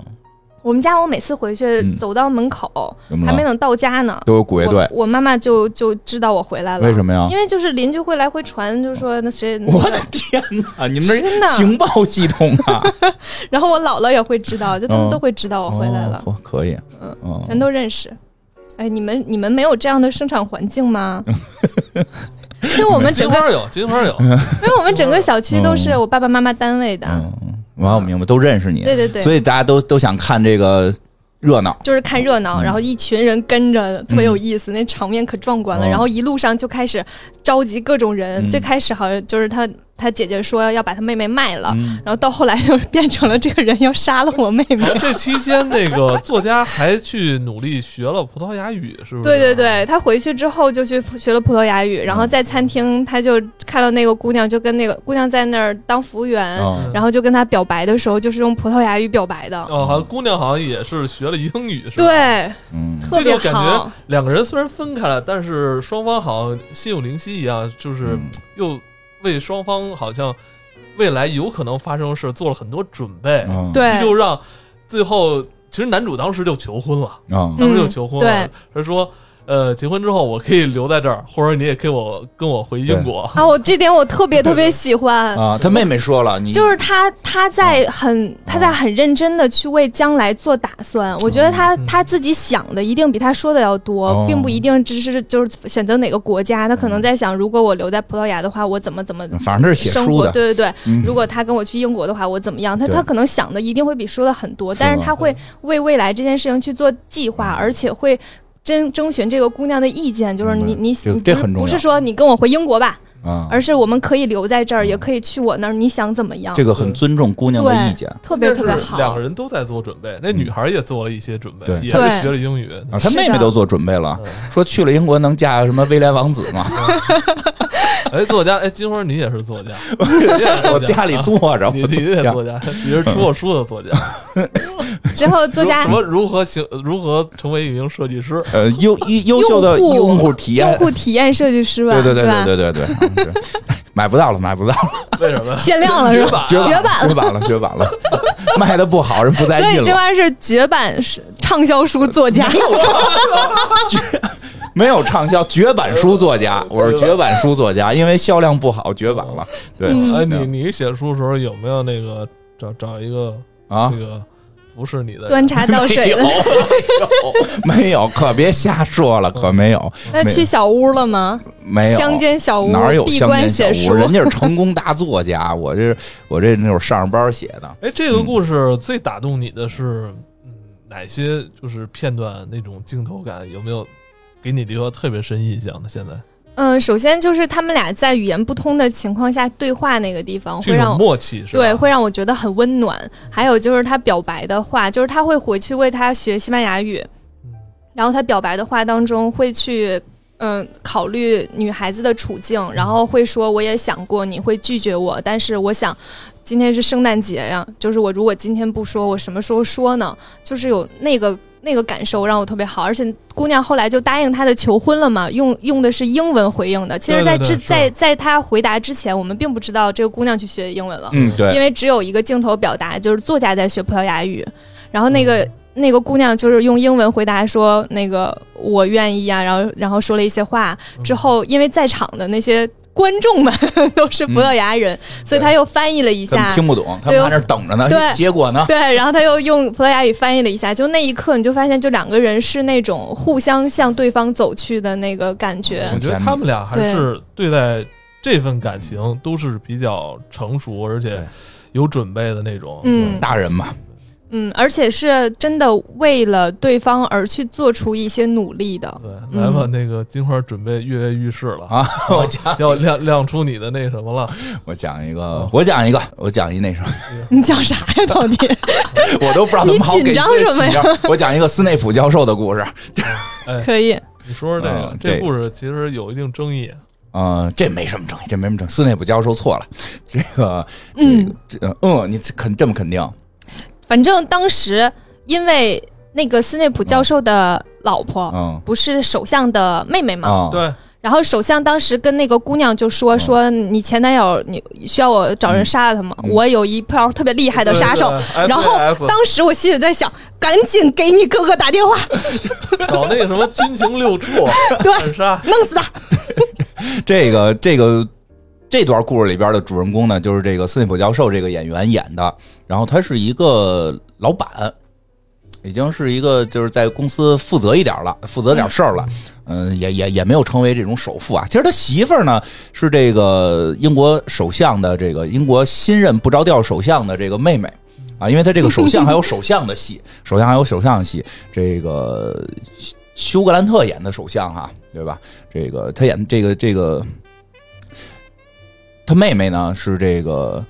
C: 我们家我每次回去
B: 嗯
C: 走到门口？还没等到家呢，
B: 都有鼓乐队，
C: 我我妈妈就就知道我回来了。
B: 为什么呀？
C: 因为就是邻居会来回传，就说那谁，
B: 我的天哪！你们这情报系统啊，
C: 然后我姥姥也会知道，就他们
B: 哦
C: 都会知道我回来了，
B: 哦，可以，
C: 嗯
B: 嗯，
C: 全都认识。哎，你们你们没有这样的生产环境吗？因为我们整个，
A: 金花有，金花有，
C: 因为我们整个小区都是我爸爸妈妈单位的，
B: 嗯，完我明白，都认识你，
C: 对对对，
B: 所以大家都都想看这个热闹。
C: 就是看热闹，
B: 嗯。
C: 然后一群人跟着，特别有意思，那场面可壮观了。
B: 哦
C: 然后一路上就开始召集各种人，
B: 嗯。
C: 最开始好像就是他他姐姐说要把他妹妹卖了，
B: 嗯，
C: 然后到后来就变成了这个人要杀了我妹妹。
A: 这期间那个作家还去努力学了葡萄牙语，是不是？
C: 对对对，他回去之后就去学了葡萄牙语，然后在餐厅他就看到那个姑娘，就跟那个姑娘在那儿当服务员，
B: 嗯
C: 然后就跟他表白的时候就是用葡萄牙语表白的，
A: 哦，好像姑娘好像也是学了英语，是吧？，
C: 对，
B: 嗯，
C: 特别
A: 这就感觉
C: 好。
A: 两个人虽然分开了，但是双方好像心有灵犀一样，就是
B: 嗯
A: 又为双方好像未来有可能发生的事做了很多准备，
B: 嗯，
C: 对，
A: 就让最后其实男主当时就求婚了，
B: 嗯。
A: 当时就求婚了
C: 对，
A: 他说。呃，结婚之后我可以留在这儿，或者你也可以我跟我回英国。
C: 啊，我这点我特别特别喜欢，
B: 啊，他妹妹说了，你
C: 就是他他在很他在很认真的去为将来做打算，我觉得他
A: 嗯。
C: 他自己想的一定比他说的要多
B: 哦，
C: 并不一定只是就是选择哪个国家，他可能在想，如果我留在葡萄牙的话，我怎么怎么
B: 反正这是写
C: 生活，
B: 书的，
C: 对对对。
B: 嗯。
C: 如果他跟我去英国的话，我怎么样？他他可能想的一定会比说的很多，但是他会为未来这件事情去做计划，而且会。征征询这个姑娘的意见，就是你你
B: 这
C: 你不是
B: 这很重要
C: 不是说你跟我回英国吧，
B: 啊，
C: 而是我们可以留在这儿，也可以去我那儿，你想怎么样？
B: 这个很尊重姑娘的意见
C: 特别特别好。
A: 两个人都在做准备，那女孩也做了一些准备，
B: 嗯
A: 也是学了英语。
B: 啊，他
C: 是的
B: 妹妹都做准备了，
A: 嗯
B: 说去了英国能嫁什么威廉王子吗？
A: 哎，作家，哎，金花，你也是作家，
B: 我家里坐着，
A: 你也是作家，你是出过书的作家。
C: 之后作家
A: 什么如何行如何成为一名设计师？
B: 呃优优优秀的
C: 用户
B: 体验
C: 用，户体验设计师吧，
B: 对对对对对对对，买不到了，买不到了，
A: 为什么？
C: 限量了是吧？
A: 绝版
B: 绝
C: 绝版
B: 绝版了，绝版了，卖的不好，人不再
C: 所以这
B: 印了。
C: 玩意儿是绝版是畅销书作家
B: 没，有畅销，绝版书作家，我是绝版书作家，因为销量不好，绝版了。对，
C: 嗯
A: 哎，你你写书的时候有没有那个找找一个
B: 啊
A: 这，个服侍你的人？
C: 端茶倒，水的。
B: 没有，没有，可别瞎说了，可没有，
C: 那去小屋了吗？
B: 没有。
C: 乡间小屋
B: 哪有
C: 闭
B: 乡间
C: 关写书
B: 小屋？，人家是成功大作家，我这我这那会儿上着班写的。
A: 哎，这个故事最打动你的是，嗯，哪些就是片段那种镜头感有没有给你留下特别深印象的？现在
C: 嗯，首先就是他们俩在语言不通的情况下对话那个地方，会让我
A: 默契是吧？
C: 对，会让我觉得很温暖。还有就是他表白的话，就是他会回去为他学西班牙语，
A: 嗯
C: 然后他表白的话当中会去。嗯，考虑女孩子的处境，然后会说，我也想过你会拒绝我，但是我想，今天是圣诞节呀，就是我如果今天不说，我什么时候说呢？就是有那个那个感受让我特别好，而且姑娘后来就答应他的求婚了嘛，用用的是英文回应的。其实在，之
A: 对对对
C: 在在他回答之前，我们并不知道这个姑娘去学英文了。
B: 嗯，对，
C: 因为只有一个镜头表达，就是作家在学葡萄牙语，然后那个、
B: 嗯。
C: 那个姑娘就是用英文回答说那个我愿意啊，然后然后说了一些话。
A: 嗯。
C: 之后，因为在场的那些观众们都是葡萄牙人，所以他又翻译了一下。
B: 听不懂，他们在那等着呢。
C: 对
B: 结果呢？
C: 对，然后他又用葡萄牙语翻译了一下，就那一刻你就发现，就两个人是那种互相向对方走去的那个感觉。
A: 我觉得他们俩还是对待这份感情都是比较成熟，而且有准备的那种。
C: 嗯
B: 大人嘛，
C: 嗯，而且是真的为了对方而去做出一些努力的。
A: 对，
C: 嗯
A: 来吧，那个金花准备跃跃欲试了
B: 啊！我讲
A: 要亮亮出你的那什么了？
B: 我讲一个，我讲一个，我讲一那什么，
C: 你讲啥呀？到底？
B: 我都不知道怎么好给
C: 紧张什么呀
B: 紧张我讲一个斯内普教授的故事。
A: 哎，
C: 可以。
A: 你说说这个
B: 嗯，这
A: 这故事其实有一定争议。
B: 啊，这没什么争议，这没什么争议。斯内普教授错了，这个，
C: 嗯，
B: 这个，这嗯，你肯这么肯定？
C: 反正当时因为那个斯内普教授的老婆
B: 嗯。
C: 不是首相的妹妹嘛，然后首相当时跟那个姑娘就说说你前男友你需要我找人杀了他吗？
B: 嗯。
C: 我有一票特别厉害的杀手。
A: 对对
C: 然后当时我心里在想，赶紧给你哥哥打电话，
A: 找那个什么军情六处
C: 对
A: 暗杀，
C: 弄死他。
B: 这个这个这段故事里边的主人公呢，就是这个斯内普教授这个演员演的。然后他是一个老板，已经是一个就是在公司负责一点了，负责点事儿了。嗯，也也也没有成为这种首富啊。其实他媳妇儿呢是这个英国首相的这个英国新任不着调首相的这个妹妹。啊，因为他这个首相还有首相的戏，首相还有首相的戏，这个休休格兰特演的首相哈、对吧？这个他演这个这个，他妹妹呢是这个，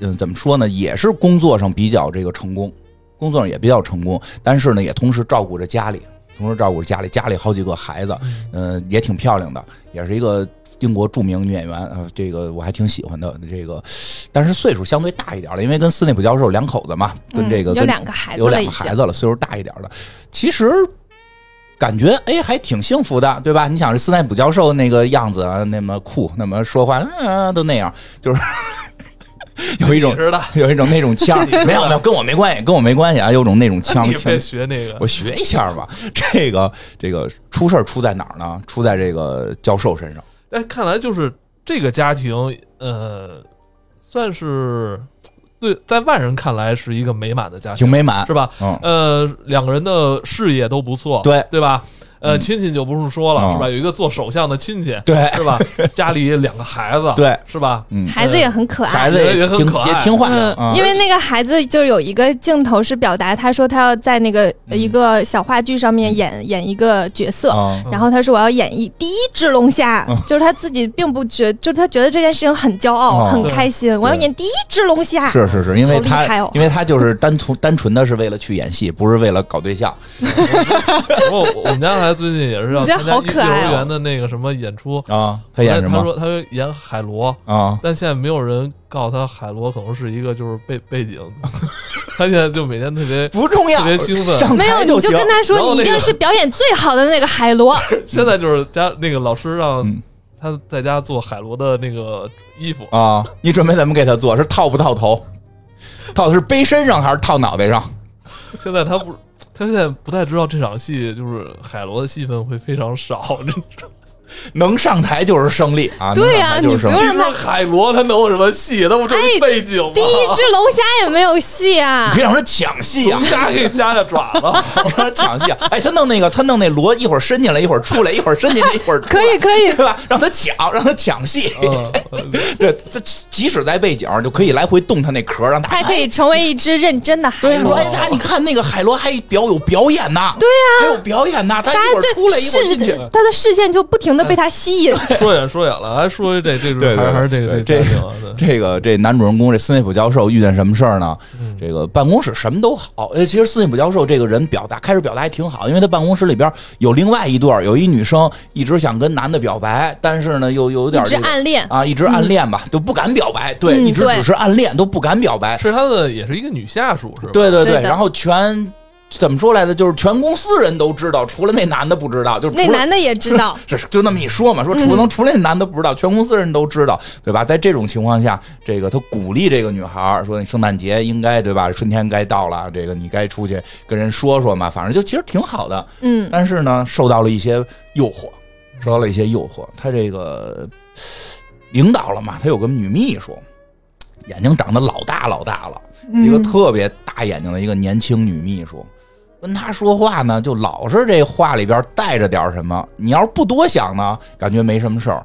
B: 嗯，怎么说呢？也是工作上比较这个成功，工作上也比较成功，但是呢，也同时照顾着家里，同时照顾着家里，家里好几个孩子，嗯、也挺漂亮的，也是一个。英国著名女演员，呃，这个我还挺喜欢的。这个，但是岁数相对大一点了，因为跟斯内普教授两口子嘛，跟这个、
C: 嗯、有
B: 跟
C: 两个孩子
B: 有两个孩子了，岁数大一点的，其实感觉哎还挺幸福的，对吧？你想这斯内普教授那个样子啊，那么酷，那么说话啊都那样，就是 有一种 有一种那种腔，没有没有跟我没关系，跟我没关系啊，有种那种腔腔
A: 你别。学那个
B: 我学一下吧，这个这个出事儿出在哪儿呢？出在这个教授身上。
A: 哎，看来就是这个家庭，呃，算是对在外人看来是一个美满的家庭，
B: 挺美满
A: 是，吧？
B: 嗯，
A: 呃，两个人的事业都不错，
B: 对
A: 对吧？呃，
B: 嗯
A: 亲戚就不用说了，
B: 嗯
A: 是吧？有一个做首相的亲戚，
B: 对
A: 是吧？家里两个孩子，
B: 对，
A: 是吧？
B: 嗯，
C: 孩子也很可爱。
B: 孩子
A: 也很可爱
B: 也听话，
C: 因为那个孩子就有一个镜头是表达，他说他要在那个
B: 嗯
C: 一个小话剧上面演演一个角色，
B: 啊
C: 然后他说我要演一第一只龙虾，
B: 嗯
C: 就是他自己并不觉，就是他觉得这件事情很骄傲、
B: 哦
C: 很开心，我要演第一只龙虾。
B: 是是是，因为他
C: 哦
B: 因为他就是单纯单纯的是为了去演戏，不是为了搞对象。
A: 我我们家孩子最近也是要参加幼
C: 好可爱哦
A: 儿园的那个什么演出，
B: 啊，他演什么
A: 他说他说演海螺，
B: 啊？
A: 但现在没有人告诉他海螺可能是一个就是背背景，他现在就每天特别
B: 不重要，
A: 特别兴奋
C: 没有，你就跟他说，
A: 那个
C: 你一定是表演最好的那个海螺。
A: 现在就是家那个老师让
B: 嗯
A: 他在家做海螺的那个衣服，
B: 啊。你准备怎么给他做？是套不套头？套的是背身上还是套脑袋上？
A: 现在他不，他现在不太知道这场戏就是海螺的戏份会非常少。你知道
B: 能上台就是胜利啊！
C: 对呀
B: 能上台就是胜利
C: 你不用
A: 你说海螺他能有什么戏？他不就是
C: 哎
A: 背景吗？
C: 第一只龙虾也没有戏啊
B: 你可以！让他抢戏啊
A: 龙！虾给加下爪子，
B: 让他抢戏啊！哎，他弄那个，他弄那螺，一会儿伸进来，一会儿出来，一会儿伸进来，一会儿出来
C: 可以可以
B: 对吧？让他抢，让他抢戏。
A: 嗯，
B: 对，这即使在背景就可以来回动他那壳，让他
C: 还可以成为一只认真的海
B: 对，说
C: 螺。
B: 哎，那你看那个海螺还表有表演呢，对呀、还有表演呢，他
C: 大
B: 一会儿出来，一会儿进去
C: 视。他的视线就不停的被他吸引。
A: 说远说远了，还说回这这
B: 对对
A: 还是还是这个这家庭啊，对
B: 这个这男主人公这斯内普教授遇见什么事儿呢？
A: 嗯
B: 这个办公室什么都好，哎，其实斯内普教授这个人表达开始表达还挺好，因为他办公室里边有另外一对儿，有一女生一直想跟男的表白，但是呢又又有
C: 一直
B: 点这
C: 暗恋，
B: 啊，一直暗恋吧，都不敢表白，对一直只是暗恋，都不敢表白，
A: 是他的也是一个女下属是吧？
B: 对对
C: 对
B: 然后全怎么说来的，就是全公司人都知道，除了那男的不知道，就
C: 那男的也知道。
B: 这 是就那么一说嘛，说除能除了那男的不知道，全公司人都知道，对吧？在这种情况下，这个他鼓励这个女孩儿说：“你圣诞节应该对吧？春天该到了，这个你该出去跟人说说嘛，反正就其实挺好的。
C: 嗯，
B: 但是呢，受到了一些诱惑，受到了一些诱惑。他这个领导了嘛，他有个女秘书，眼睛长得老大老大了，一个
C: 嗯
B: 特别大眼睛的一个年轻女秘书，跟他说话呢，就老是这话里边带着点什么。你要是不多想呢，感觉没什么事儿；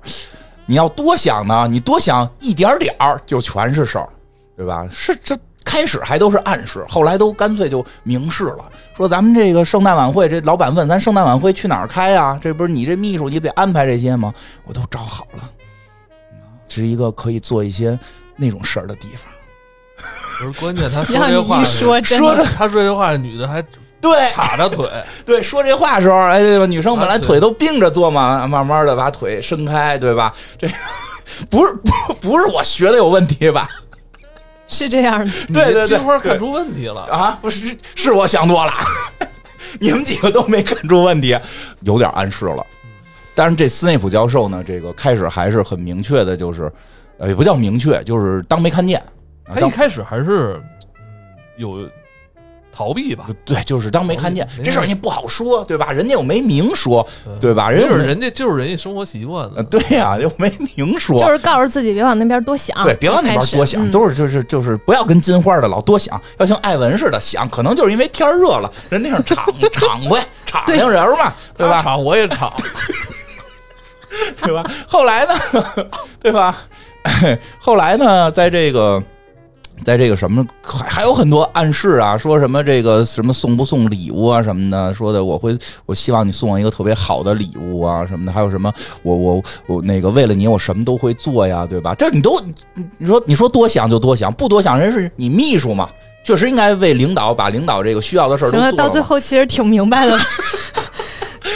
B: 你要多想呢，你多想一点点儿，就全是事儿，对吧？是这开始还都是暗示，后来都干脆就明示了，说咱们这个圣诞晚会，这老板问咱圣诞晚会去哪儿开呀？这不是你这秘书你得安排这些吗？我都找好了，是一个可以做一些那种事儿的地方。
A: 不是关键，他说这话
C: 说，真
B: 说
C: 的
A: 他他说这话，女的还
B: 对，
A: 叉着腿，
B: 对，说这话的时候，哎，对吧？女生本来腿都并着坐嘛，慢慢的把腿伸开，对吧？这 不是不不是我学的有问题吧？
C: 是这样的。
A: 你
B: 对对对
A: 金花看出问题了。
B: 啊，不是，是我想多了，你们几个都没看出问题，有点暗示了。但是，这斯内普教授呢，这个开始还是很明确的，就是呃，也不叫明确，就是当没看见。
A: 他一开始还是嗯有逃避吧，
B: 对，就是当没看见这事儿，你不好说，对吧？人家又没明说，对吧？人就
A: 是人家就是人家生活习惯了，
B: 对呀、又没明说，
C: 就是告诉自己别往那边多想，
B: 对，别往那边多想，都是就是就是不要跟金花的老多想，要像艾文似的想，可能就是因为天热了，人那上敞 敞呗，敞亮人嘛，对吧？
A: 敞我也敞，
B: 对吧？后来呢，对吧？后来呢，在这个。在这个什么还还有很多暗示啊，说什么这个什么送不送礼物啊什么的，说的我会我希望你送我一个特别好的礼物啊什么的，还有什么我我我那个为了你我什么都会做呀，对吧？这你都你你说你说多想就多想，不多想人是你秘书嘛，确实应该为领导把领导这个需要的事儿都
C: 行了。到最后其实挺明白的。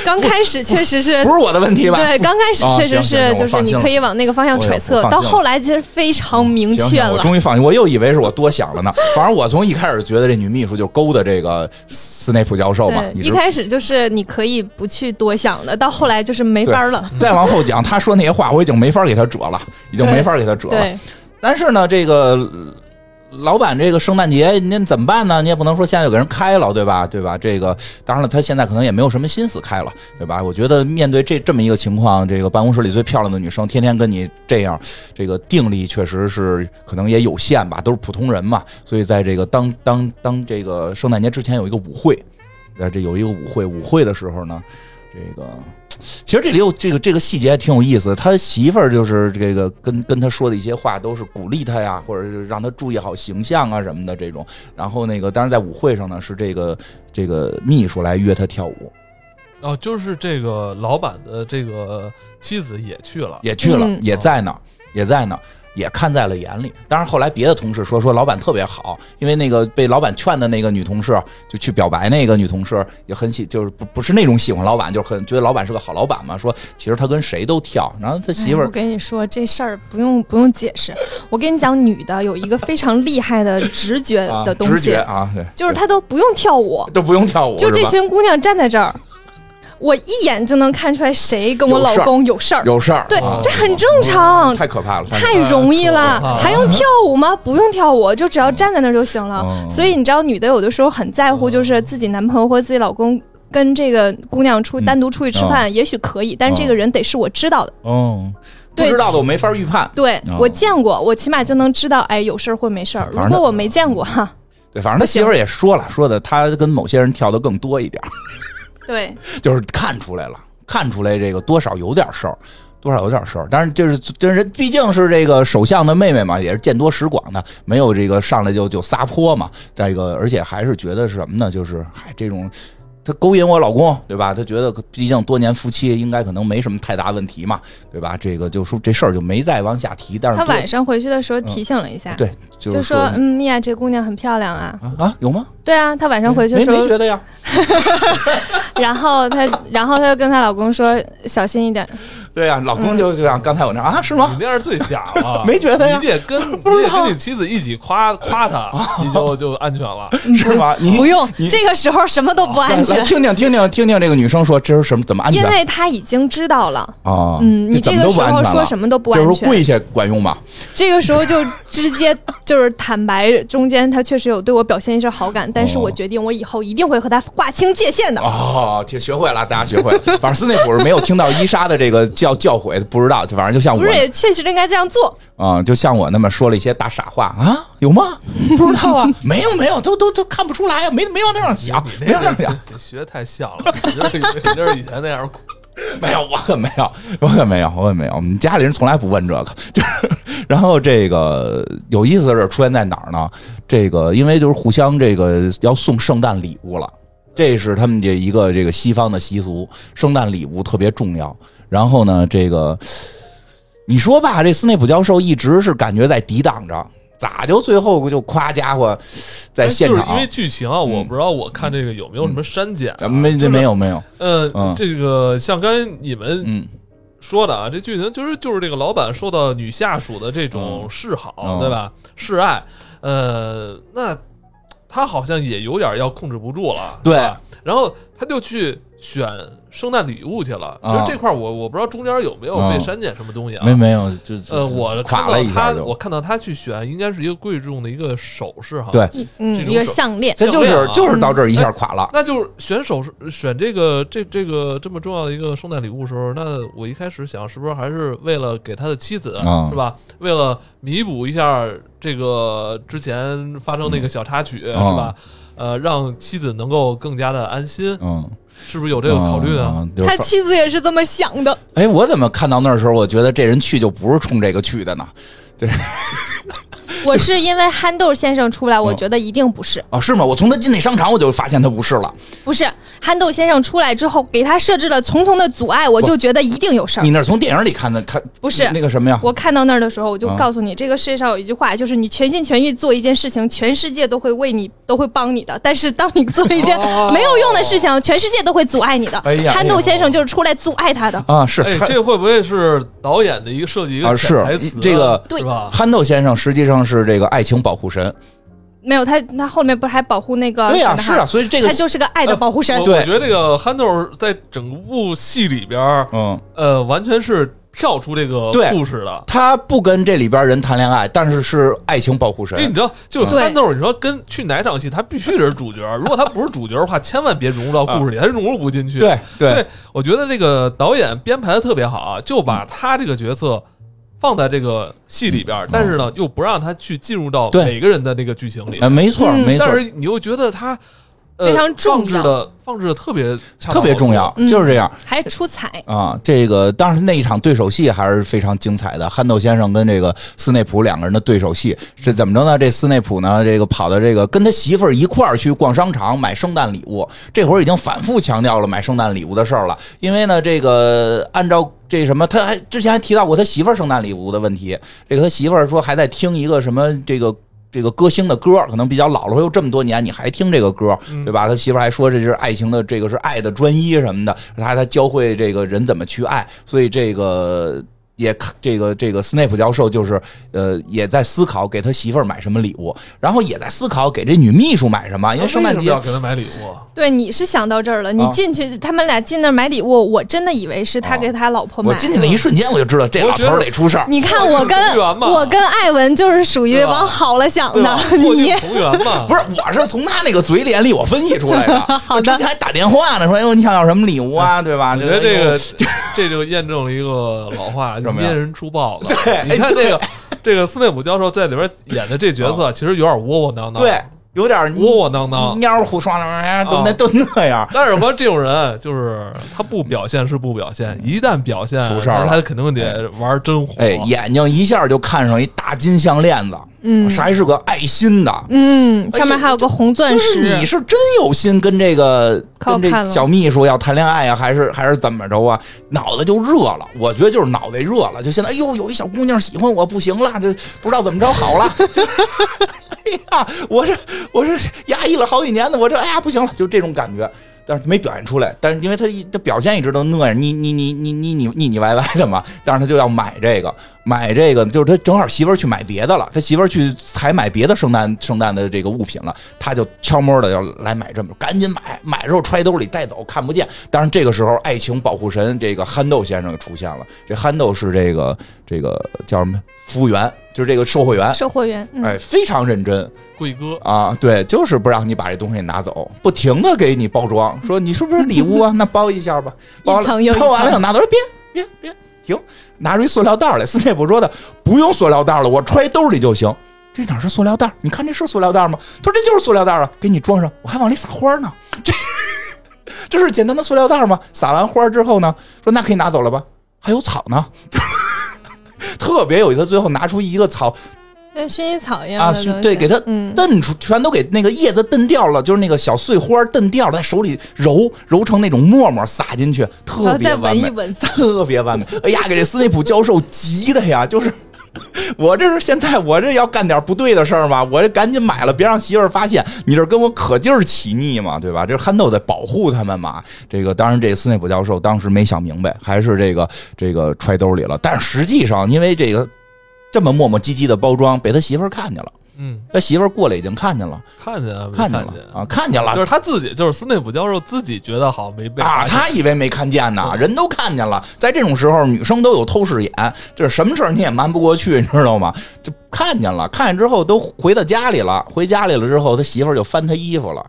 C: 刚开始确实是
B: 不是我的问题吧？
C: 对，刚开始
B: 啊
C: 确实是，就是你可以往那个方向揣测，到后来其实非常明确了我。
B: 终于放心，我又以为是我多想了呢。反正我从一开始觉得这女秘书就勾搭这个斯内普教授嘛，
C: 对，
B: 一
C: 开始就是你可以不去多想的，到后来就是没法了。
B: 再往后讲，他说那些话，我已经没法给他折了，已经没法给他折了。
C: 对，
B: 但是呢，这个呃老板这个圣诞节您怎么办呢？你也不能说现在有个人开了，对吧？对吧？这个当然了，他现在可能也没有什么心思开了，对吧？我觉得面对这这么一个情况，这个办公室里最漂亮的女生天天跟你这样，这个定力确实是可能也有限吧，都是普通人嘛。所以在这个当当当这个圣诞节之前有一个舞会，呃，这有一个舞会，舞会的时候呢，这个。其实这里有这个这个细节还挺有意思的，他媳妇儿就是这个跟跟他说的一些话都是鼓励他呀，或者是让他注意好形象啊什么的这种。然后那个当然在舞会上呢，是这个这个秘书来约他跳舞，
A: 哦，就是这个老板的这个妻子也去了，
B: 也去了，
C: 嗯
B: 也在那儿，也在那儿。也看在了眼里，当然后来别的同事说说老板特别好，因为那个被老板劝的那个女同事就去表白那个女同事也很喜，就是不不是那种喜欢老板，就是很觉得老板是个好老板嘛。说其实他跟谁都跳，然后他媳妇儿
C: 哎我跟你说这事儿不用不用解释，我跟你讲，女的有一个非常厉害的直觉
B: 啊
C: 的东西，
B: 直觉啊，对，
C: 就是她都不用跳舞，
B: 都不用跳舞，
C: 就这群姑娘站在这儿，我一眼就能看出来谁跟我老公有事儿。
B: 有事儿，
C: 对
B: 啊，
C: 这很正常，
B: 太可怕了，
C: 太容易了。
A: 啊，
C: 还用跳舞吗？不用跳舞，就只要站在那儿就行了。
B: 嗯。
C: 所以你知道，女的有的时候很在乎，就是自己男朋友或自己老公跟这个姑娘出
B: 嗯。
C: 单独出去吃饭，也许可以，但是这个人得是我知道的。
B: 哦，不知道的我没法预判。
C: 对
B: 哦
C: 我见过，我起码就能知道，哎，有事儿或没事儿。如果我没见过，哈，
B: 对，反正他媳妇儿也说了，说的他跟某些人跳的更多一点儿，
C: 对，
B: 就是看出来了，看出来这个多少有点事儿。多少有点事儿，但是就是这人毕竟是这个首相的妹妹嘛，也是见多识广的，没有这个上来就就撒泼嘛。再一个而且还是觉得是什么呢？就是嗨，这种他勾引我老公，对吧？她觉得毕竟多年夫妻，应该可能没什么太大问题嘛，对吧？这个就说这事儿就没再往下提。但是多
C: 他晚上回去的时候提醒了一下，
B: 对，就
C: 就是说，嗯，米娅这姑娘很漂亮啊。
B: 啊啊有吗？
C: 对啊，她晚上回去的时候，
B: 没觉得呀？
C: 然后她，然后她就跟她老公说小心一点。
B: 对呀、老公
C: 嗯
B: 就就像刚才我那啊，是吗
A: 你
B: 吗？
A: 那样最假了，
B: 没觉得呀
A: 你得跟 你得跟你妻子一起夸夸他，你就就安全了。
B: 是吗？你
C: 不用
B: 你，
C: 这个时候什么都不安全
B: 来，听听听听听听这个女生说这是什么怎么安全
C: 因为她已经知道了。
B: 啊？
C: 嗯，你
B: 怎么都
C: 这个时
B: 不安全了
C: 候说什么都不安全。
B: 就是跪下管用吗？
C: 这个时候就直接就是坦白，中间他确实有对我表现一些好感，但是
B: 哦
C: 我决定我以后一定会和他划清界限的。
B: 哦，这学会了，大家学会了。反正斯内普是没有听到伊莎的这个教教诲，不知道，就反正就像我
C: 不是，也确实应该这样做。
B: 啊、就像我那么说了一些大傻话啊，有吗？不知道啊，没有没有，都都都看不出来呀、没没往那上想，没往那样想，
A: 学太像了，你就是你就是以前那样。
B: 没有，我可没有，我可没有，我可没有。我们家里人从来不问这个，就是。然后这个有意思的是出现在哪儿呢？这个因为就是互相这个要送圣诞礼物了，这是他们这一个这个西方的习俗，圣诞礼物特别重要。然后呢，这个你说吧，这斯内普教授一直是感觉在抵挡着，咋就最后就夸家伙在现场？
A: 就是因为剧情啊，我
B: 嗯
A: 不知道我看这个有没有什么删减
B: 没
A: 这
B: 没有没有，
A: 呃，
B: 嗯。
A: 这个像刚才你们
B: 嗯。
A: 说的啊，这剧情就是就是这个老板受到女下属的这种
B: 嗯。
A: 示好，
B: 嗯。
A: 对吧？示爱，呃，那他好像也有点要控制不住了，
B: 对
A: 是吧然后他就去选圣诞礼物去了。
B: 啊
A: 就是这块我我不知道中间有没有
B: 啊
A: 被删减什么东西啊？
B: 没没有，就就
A: 呃，我看
B: 垮
A: 到他，
B: 了一下就
A: 我看到他去选，应该是一个贵重的一个首饰哈。
B: 对，
C: 嗯，一个
A: 这种手
C: 项链，
B: 这就是就是到这儿一下垮了。
A: 那就是选首饰，选这个这这个这么重要的一个圣诞礼物的时候，那我一开始想，是不是还是为了给他的妻子，
B: 啊
A: 是吧？为了弥补一下这个之前发生那个小插曲，
B: 啊
A: 是吧？呃，让妻子能够更加的安心，
B: 嗯，
A: 是不是有这个考虑呢？
B: 嗯就是
C: 他妻子也是这么想的。
B: 哎，我怎么看到那儿的时候，我觉得这人去就不是冲这个去的呢？
C: 我是因为憨豆先生出来，我觉得一定不是，
B: 啊，是吗？我从他进那商场我就发现他不是了。
C: 不是憨豆先生出来之后，给他设置了重重的阻碍，我就觉得一定有事儿
B: 你。那是从电影里看的，看
C: 不是
B: 那个什么呀？
C: 我看到那儿的时候，我就
B: 啊
C: 告诉你，这个世界上有一句话，就是你全心全意做一件事情，全世界都会为你，都会帮你的。但是当你做一件
A: 哦
C: 没有用的事情，全世界都会阻碍你的。
B: 哎呀
C: 憨豆先生就是出来阻碍他的。
B: 啊，是
A: 哎，这会不会是导演的一个设计一个
B: 啊是
A: 潜台词啊？
B: 这个
C: 对
A: 吧？
B: 憨豆先生实际上是这个爱情保护神。
C: 没有他，他后面不是还保护那个
B: 对呀、
C: 小男孩
B: 是啊，所以这个
C: 他就是个爱的保护神
A: 我。
B: 对
A: 我觉得这个憨豆在整部戏里边，
B: 嗯，
A: 呃，完全是跳出这个故事的。
B: 他不跟这里边人谈恋爱，但是是爱情保护神。
A: 因为你知道，就是憨豆，你说跟去哪场戏，他必须得是主角。如果他不是主角的话，千万别融入到故事里，他融入不进去。
B: 对对
A: 所以我觉得这个导演编排的特别好啊，就把他这个角色放在这个戏里边，但是呢，又不让他去进入到每个人的那个剧情里
B: 哎，。没错
C: 嗯
B: 没错
A: 但，是你又觉得他。呃
C: 非常重要
A: 放置的放置的特别
B: 特别重要，
C: 嗯
B: 就是这样。
C: 还出彩，
B: 啊，这个当时那一场对手戏还是非常精彩的。憨豆先生跟这个斯内普两个人的对手戏是怎么着呢？这斯内普呢，这个跑到这个跟他媳妇儿一块儿去逛商场买圣诞礼物，这会儿已经反复强调了买圣诞礼物的事儿了。因为呢，这个按照这什么，他还之前还提到过他媳妇儿圣诞礼物的问题。这个他媳妇儿说还在听一个什么这个。这个歌星的歌可能比较老了，说哟这么多年你还听这个歌，对吧？他媳妇还说这是爱情的，这个是爱的专一什么的，他他教会这个人怎么去爱，所以这个也这个这个斯内普教授就是呃也在思考给他媳妇儿买什么礼物，然后也在思考给这女秘书买什么，因为圣诞节
A: 要给他买礼物？
C: 对，你是想到这儿了。你
B: 啊
C: 进去，他们俩进那儿买礼物，我真的以为是他
B: 啊
C: 给他老婆买的。
B: 我进去那一瞬间我就知道这老头儿得出事儿。
C: 你看我跟我跟艾文就是属于往好了想的你
A: 镜重圆嘛。
B: 不是，我是从他那个嘴脸里我分析出来的。
C: 好的
B: 之前还打电话呢，说：“哎呦，你想要什么礼物啊？对吧？”
A: 我觉得这个 这就验证了一个老话，
B: 什么
A: 人出豹子。
B: 对
A: 你看这个这个斯内普教授在里边演的这角色，其实有点窝窝囊囊，
B: 对，有点
A: 窝窝囊囊。
B: 蔫胡刷的，都那
A: 啊。
B: 都那样。
A: 但是我说这种人，就是他不表现是不表现，一旦表现，
B: 出事儿
A: 他肯定得玩真火。
B: 哎，眼睛一下就看上一大金项链子，
C: 嗯，
B: 还是个爱心的。
C: 嗯。上面还有个红钻
B: 石。你是真有心跟这个，跟这小秘书要谈恋爱呀，还是还是怎么着啊？脑子就热了，我觉得就是脑袋热了，就现在，哎呦，有一小姑娘喜欢我不行了，就不知道怎么着好了。哈哈哈。哎呀，我这我这压抑了好几年的，我这，哎呀，不行了，就这种感觉。但是没表现出来，但是因为他他表现一直都那样，你你你你你你腻腻歪歪的嘛，但是他就要买这个。买这个就是他正好媳妇儿去买别的了，他媳妇儿去采买别的圣诞圣诞的这个物品了，他就悄摸的要来买这么，赶紧买，买之后揣兜里带走，看不见。当然这个时候，爱情保护神这个憨豆先生就出现了，这憨豆是这个这个叫什么服务员，就是这个售货员，
C: 售货员。嗯
B: 哎，非常认真，
A: 贵哥，
B: 啊，对，就是不让你把这东西拿走，不停的给你包装，说你是不是礼物啊？那包一下吧，包了，包完了想拿走，说别别别停，拿出一塑料袋来。斯内普说的，不用塑料袋了，我揣兜里就行。这哪是塑料袋？你看这是塑料袋吗？他说这就是塑料袋啊，给你装上，我还往里撒花呢。这这是简单的塑料袋吗？撒完花之后呢，说那可以拿走了吧？还有草呢。特别有意思，最后拿出一个草
C: 跟薰衣草一
B: 啊
C: 样的，
B: 对，给它
C: 嗯，
B: 蹬出，全都给那个叶子蹬掉了，就是那个小碎花蹬掉了，在手里揉揉成那种沫沫撒进去，特别完美，特别完美。哎呀，给这斯内普教授急的呀，就是。我这是现在我这要干点不对的事儿嘛？我这赶紧买了，别让媳妇儿发现。你这跟我可劲儿起腻嘛，对吧？这憨豆在保护他们嘛。这个当然，这斯内普教授当时没想明白，还是这个这个揣兜里了。但是实际上，因为这个这么磨磨唧唧的包装，被他媳妇儿看见了。
A: 嗯，
B: 他媳妇儿过来已经看见了，
A: 看见了，
B: 看
A: 见
B: 见了啊，看见了。
A: 就是他自己，就是斯内普教授自己觉得好没被
B: 啊，他以为没看见呢，
A: 嗯。
B: 人都看见了。在这种时候，女生都有透视眼，就是什么事儿你也瞒不过去，你知道吗？就看见了，看见之后都回到家里了。回家里了之后，他媳妇儿就翻他衣服了，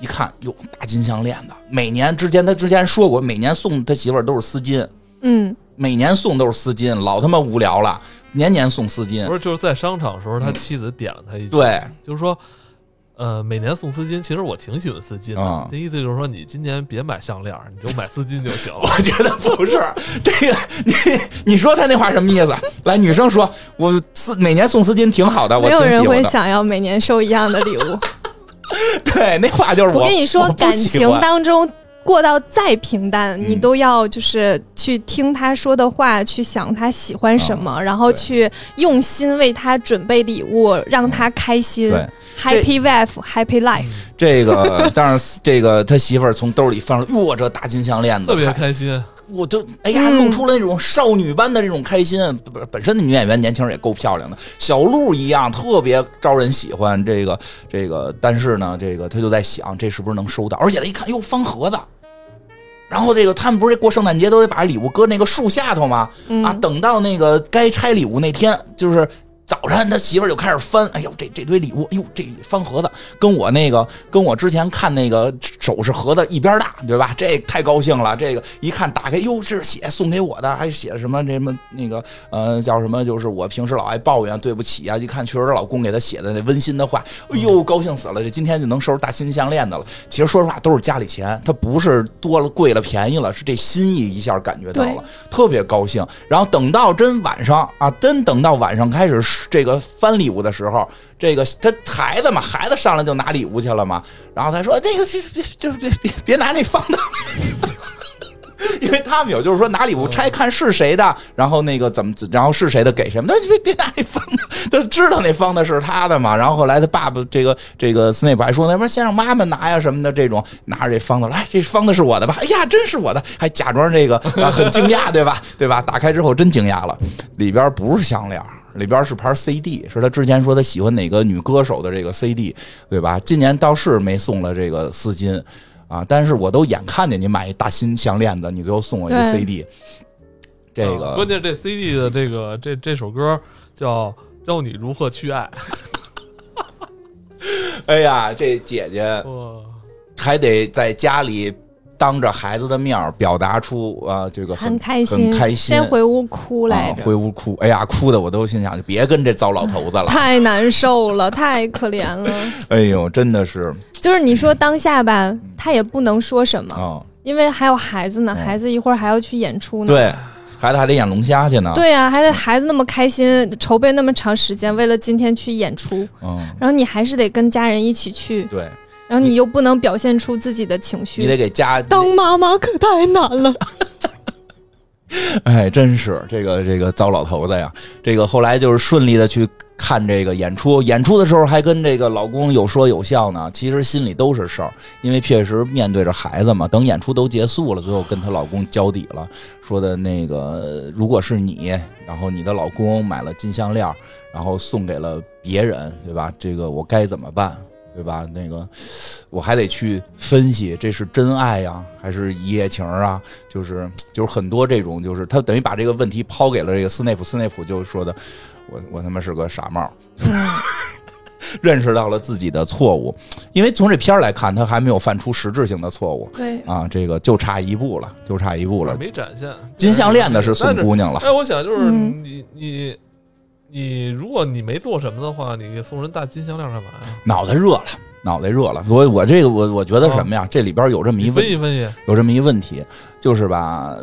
B: 一看，哟，大金项链的，每年之前他之前说过，每年送他媳妇儿都是丝巾，
C: 嗯，
B: 每年送都是丝巾，老他妈无聊了，年年送丝巾
A: 不。是就是在商场的时候，他妻子点了他一句，
B: 对，
A: 就是说，呃，每年送丝巾，其实我挺喜欢丝巾的。
B: 啊
A: 这意思就是说，你今年别买项链，你就买丝巾就行了。
B: 我觉得不是这个，你你说他那话什么意思？来，女生说，我丝每年送丝巾挺好的，我
C: 没有人
B: 挺喜欢的。
C: 会想要每年收一样的礼物。
B: 对，那话就是
C: 我跟你说感情当中过到再平淡，
B: 嗯
C: 你都要就是去听他说的话，去想他喜欢什么，然后去用心为他准备礼物，让他开心。
B: 对
C: Happy wife, happy life。
B: 这个，当然这个他媳妇儿从兜里放出，哟，这大金项链子，
A: 特别开心，
B: 我就哎呀，
C: 嗯
B: 弄出了那种少女般的这种开心。本本身的女演员年轻人也够漂亮的，小鹿一样特别招人喜欢。这个这个，但是呢，这个他就在想，这是不是能收到？而且他一看，哟，方盒子。然后这个他们不是过圣诞节都得把礼物搁那个树下头吗？
C: 嗯，
B: 啊，等到那个该拆礼物那天，就是早晨他媳妇儿就开始翻，哎呦，这这堆礼物，哎呦，这翻盒子跟我那个跟我之前看那个首饰盒子一边大，对吧？这太高兴了，这个一看打开，哟，是写送给我的，还写什么这什么那个呃叫什么，就是我平时老爱抱怨对不起啊，一看确实是老公给他写的那温馨的话，哎呦，高兴死了，这今天就能收拾大金项链的了。其实说实话，都是家里钱，他不是多了贵了便宜了，是这心意一下感觉到了。特别高兴。然后等到真晚上啊，真等到晚上开始这个翻礼物的时候，这个他孩子嘛，孩子上来就拿礼物去了嘛。然后他说：“那个别别就别别别拿那方的。”因为他们有，就是说拿礼物拆看是谁的，然后那个怎么，然后是谁的给谁。那别别拿那方的，他知道那方的是他的嘛。然后后来他爸爸这个这个斯内普还说，那边先让妈妈拿呀什么的，这种拿着这方的来，这方的是我的吧？哎呀，真是我的，还假装这个很惊讶，对吧？对吧？打开之后真惊讶了，里边不是项链。里边是盘 CD，是他之前说他喜欢哪个女歌手的这个 CD，对吧？今年倒是没送了这个丝巾啊，但是我都眼看见你买一大新项链子，你最后送我一个 CD，这
A: 啊
B: 个
A: 关键这 CD 的这个这这首歌叫《教你如何去爱》
B: 哎呀，这姐姐，还得在家里当着孩子的面儿表达出啊这个
C: 很开心，
B: 很开心，
C: 先回屋哭来
B: 啊
C: 着，
B: 回屋哭，哎呀，哭的我都心想，就别跟这糟老头子了，
C: 太难受了，太可怜了。
B: 哎呦，真的是。
C: 就是你说当下吧，他也不能说什么，
B: 啊，
C: 因为还有孩子呢，
B: 嗯。
C: 孩子一会儿还要去演出呢。
B: 对，孩子还得演龙虾去呢，
C: 对啊，还得孩子那么开心，筹备那么长时间，为了今天去演出，
B: 嗯，
C: 然后你还是得跟家人一起去，
B: 对
C: 然后你又不能表现出自己的情绪
B: 你
C: 绪。
B: 得给家
C: 当妈妈可太难了。
B: 哎，真是这个这个糟老头子呀！这个后来就是顺利的去看这个演出，演出的时候还跟这个老公有说有笑呢。其实心里都是事儿，因为确实面对着孩子嘛。等演出都结束了，最后跟她老公交底了，说的那个如果是你，然后你的老公买了金项链，然后送给了别人，对吧？这个我该怎么办？对吧？那个我还得去分析，这是真爱呀，还是一夜情啊？就是就是很多这种，就是他等于把这个问题抛给了这个斯内普，斯内普就说的，我我他妈是个傻帽，认识到了自己的错误，因为从这片儿来看，他还没有犯出实质性的错误
C: 对，
B: 啊，这个就差一步了，就差一步了。
A: 没展现
B: 金项链的是送姑娘了，
A: 哎，我想就是
C: 你
A: 你你你，如果你没做什么的话，你送人大金项链干嘛呀？
B: 脑袋热了。脑袋热了，我我这个我我觉得什么呀？这里边有这么一
A: 分析分析，
B: 有这么一问题，就是吧，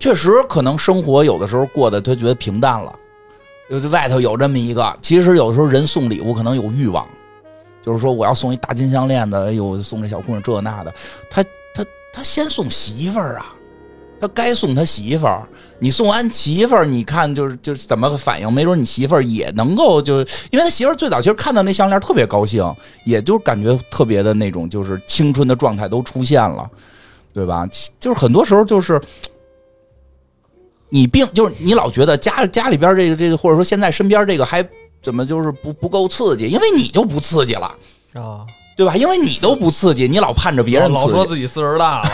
B: 确实可能生活有的时候过得他觉得平淡了，就是外头有这么一个，其实有的时候人送礼物可能有欲望，就是说我要送一大金项链的，哎呦，送这小姑娘这那的，他他他先送媳妇儿啊。他该送他媳妇儿，你送完媳妇儿，你看就是就是怎么个反应？没准你媳妇儿也能够就，因为他媳妇儿最早其实看到那项链特别高兴，也就感觉特别的那种就是青春的状态都出现了。对吧？就是很多时候就是你并就是你老觉得家家里边这个这个，或者说现在身边这个还怎么就是不不够刺激？因为你就不刺激了，
A: 啊，
B: 对吧？因为你都不刺激，你老盼着别人
A: 老
B: 刺激，
A: 说自己岁数大了，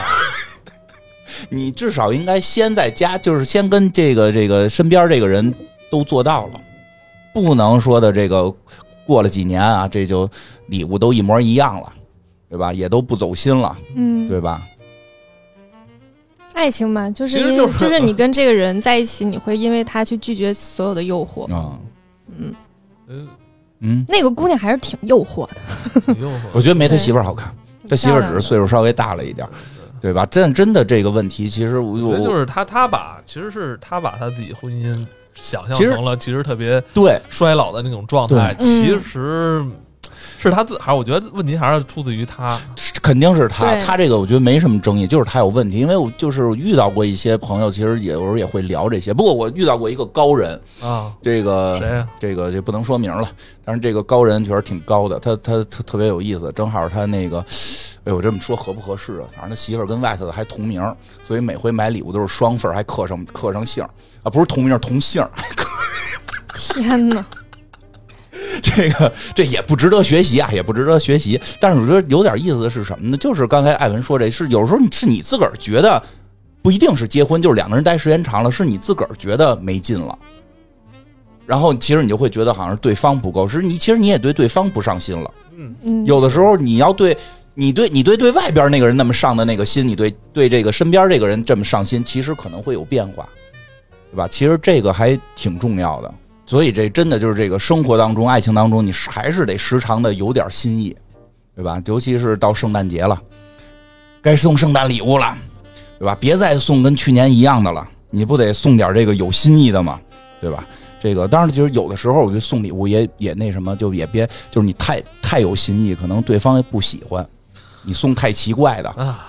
B: 你至少应该先在家，就是先跟这个这个身边这个人都做到了，不能说的这个过了几年啊，这就礼物都一模一样了，对吧？也都不走心了，
C: 嗯，
B: 对吧？
C: 爱情嘛，就是
A: 就是
C: 就是你跟这个人在一起，你会因为他去拒绝所有的诱惑。
B: 啊，
C: 嗯，
A: 嗯，
B: 嗯，
C: 那个姑娘还是挺诱惑的。
A: 挺诱惑
B: 我觉得没他媳妇儿好看，他媳妇儿只是岁数稍微大了一点儿，对吧？真真的这个问题，其实我
A: 我觉得就是他，他把其实是他把他自己婚姻想象成了其实特别
B: 对
A: 衰老的那种状态，其实是他自还是我觉得问题还是出自于他，
B: 肯定是他，他这个我觉得没什么争议，就是他有问题。因为我就是遇到过一些朋友，其实也有时候也会聊这些。不过我遇到过一个高人，
A: 啊，
B: 这个
A: 谁呀？
B: 这个就不能说名了，但是这个高人确实挺高的，他他他特别有意思。正好他那个，哎呦，这么说合不合适啊？反正他媳妇儿跟外头的还同名，所以每回买礼物都是双份儿，还刻上刻上姓儿啊，不是同名同姓儿。
C: 天哪！
B: 这个这也不值得学习啊，也不值得学习。但是我觉得有点意思的是什么呢？就是刚才艾文说这是有时候是你自个儿觉得不一定是结婚，就是两个人待时间长了，是你自个儿觉得没劲了。然后其实你就会觉得好像是对方不够，是你其实你也对对方不上心了。
A: 嗯，
C: 嗯，
B: 有的时候你要对你对你对对外边那个人那么上的那个心，你对对这个身边这个人这么上心，其实可能会有变化，对吧？其实这个还挺重要的。所以这真的就是这个生活当中、爱情当中，你还是得时常的有点心意，对吧？尤其是到圣诞节了，该送圣诞礼物了，对吧？别再送跟去年一样的了，你不得送点这个有心意的吗？对吧？这个当然，就是有的时候我觉得送礼物也也那什么，就也别就是你太太有心意，可能对方也不喜欢。你送太奇怪的，
A: 啊，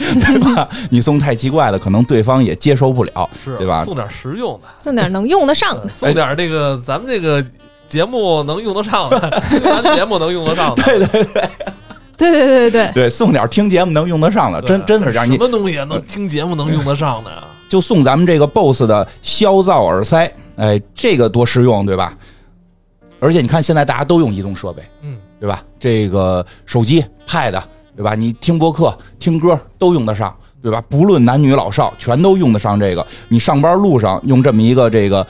B: 对吧？你送太奇怪的，可能对方也接受不了，
A: 是
B: 对吧
A: 送点实用的，
C: 送点能用得上的。
A: 送点这个咱们这个节目能用得上的，咱节目能用得上的，
B: 对对
C: 对对对对对，
B: 对，送点听节目能用得上的，
A: 真
B: 真真是这样。你
A: 什么东西也能听节目能用得上的呀？
B: 就送咱们这个 BOSS 的消噪耳塞，哎，这个多实用，对吧？而且你看，现在大家都用移动设备，
A: 嗯，
B: 对吧？这个手机、Pad，对吧？你听播客、听歌都用得上，对吧？不论男女老少，全都用得上这个。你上班路上用这么一个这个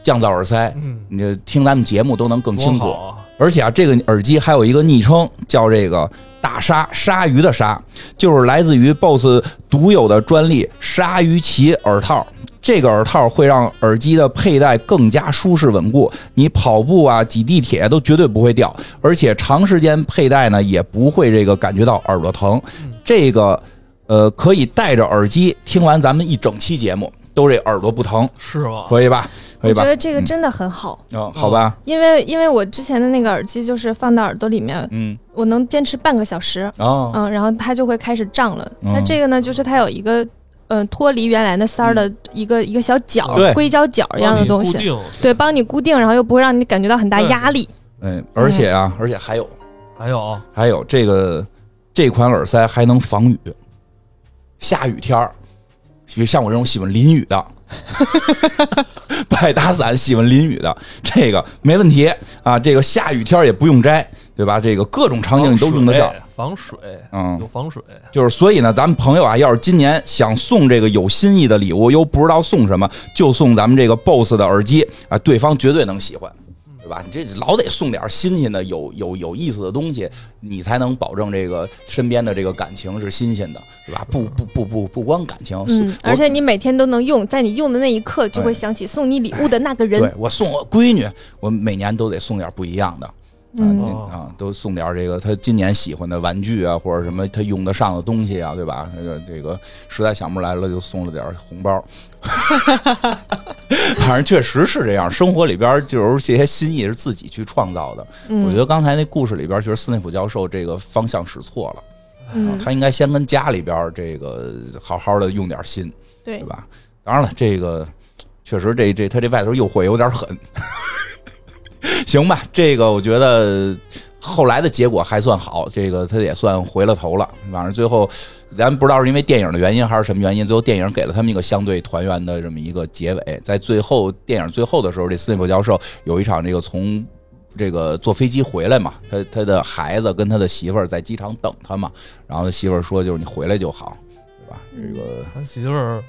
B: 降噪耳塞，
A: 嗯，
B: 你这听咱们节目都能更清楚。
A: 啊
B: 而且啊，这个耳机还有一个昵称，叫这个“大鲨”，鲨鱼的鲨，就是来自于 BOSS 独有的专利鲨鱼鳍耳套。这个耳套会让耳机的佩戴更加舒适稳固，你跑步啊、挤地铁都绝对不会掉，而且长时间佩戴呢也不会这个感觉到耳朵疼。这个呃可以戴着耳机听完咱们一整期节目，都这耳朵不疼，
A: 是吗？
B: 可以吧？可以吧
C: 我觉？得这个真的很好，
B: 嗯，好吧，
C: 因为因为我之前的那个耳机就是放到耳朵里面，
B: 嗯，
C: 我能坚持半个小时，
B: 哦，
C: 嗯，然后它就会开始胀了。
B: 嗯
C: 那这个呢，就是它有一个。嗯，脱离原来那塞儿的一个、一个小角，硅胶角一样的东西，
A: 帮你固定
C: 对，帮你固定，然后又不会让你感觉到很大压力。
B: 嗯，而且啊，而且还有
A: 还有。
B: 还有这个这款耳塞还能防雨，下雨天儿，比如像我这种喜欢淋雨的，不爱打伞、喜欢淋雨的，这个没问题啊。这个下雨天儿也不用摘，对吧？这个各种场景你都用得上。
A: 防水，
B: 嗯
A: 有，防水，
B: 就是所以呢，咱们朋友啊，要是今年想送这个有心意的礼物，又不知道送什么，就送咱们这个 BOSS 的耳机啊，对方绝对能喜欢，对吧？你这老得送点新鲜的、有有有意思的东西，你才能保证这个身边的这个感情是新鲜的，对吧？不不不不不光感情，
C: 嗯，而且你每天都能用，在你用的那一刻，就会
B: 哎
C: 想起送你礼物的那个人。
B: 对我送我闺女，我每年都得送点不一样的。
C: 嗯
B: 啊啊，都送点这个他今年喜欢的玩具啊，或者什么他用得上的东西啊，对吧？这个这个实在想不出来了，就送了点红包。反正确实是这样，生活里边就是这些心意是自己去创造的。
C: 嗯
B: 我觉得刚才那故事里边，其实斯内普教授这个方向使错了，
C: 嗯，
B: 他应该先跟家里边这个好好的用点心，
C: 对
B: 对，吧？当然了，这个确实这这他这外头诱惑有点狠，行吧？这个我觉得后来的结果还算好，这个他也算回了头了。反正最后，咱不知道是因为电影的原因还是什么原因，最后电影给了他们一个相对团圆的这么一个结尾。在最后电影最后的时候，这斯内普教授有一场这个从这个坐飞机回来嘛，他他的孩子跟他的媳妇儿在机场等他嘛，然后他媳妇儿说就是你回来就好，对吧？这个
A: 他媳妇儿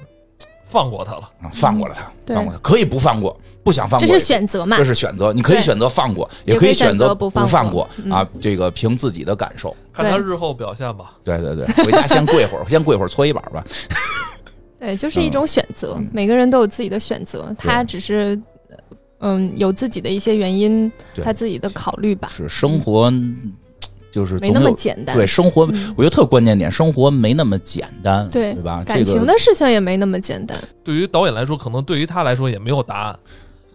A: 放过他了，
B: 啊放过了他，放过他可以不放过，不想放过
C: 这是选择嘛
B: 这？是选择，你可以选择放过，
C: 也
B: 可以选
C: 择
B: 不
C: 不放
B: 放
C: 过嗯
B: 啊。这个凭自己的感受。
A: 看他日后表现吧。
B: 对对对，回家先跪会儿，先跪会儿搓衣板吧。
C: 对，就是一种选择，
B: 嗯
C: 每个人都有自己的选择，他只是。嗯，有自己的一些原因，他自己的考虑吧，
B: 是生活，就是
C: 没那么简单。
B: 对生活，
C: 嗯
B: 我觉得特关键点，生活没那么简单，
C: 对
B: 对吧？
C: 感情的事情也没那么简单。
A: 对于导演来说，可能对于他来说也没有答案，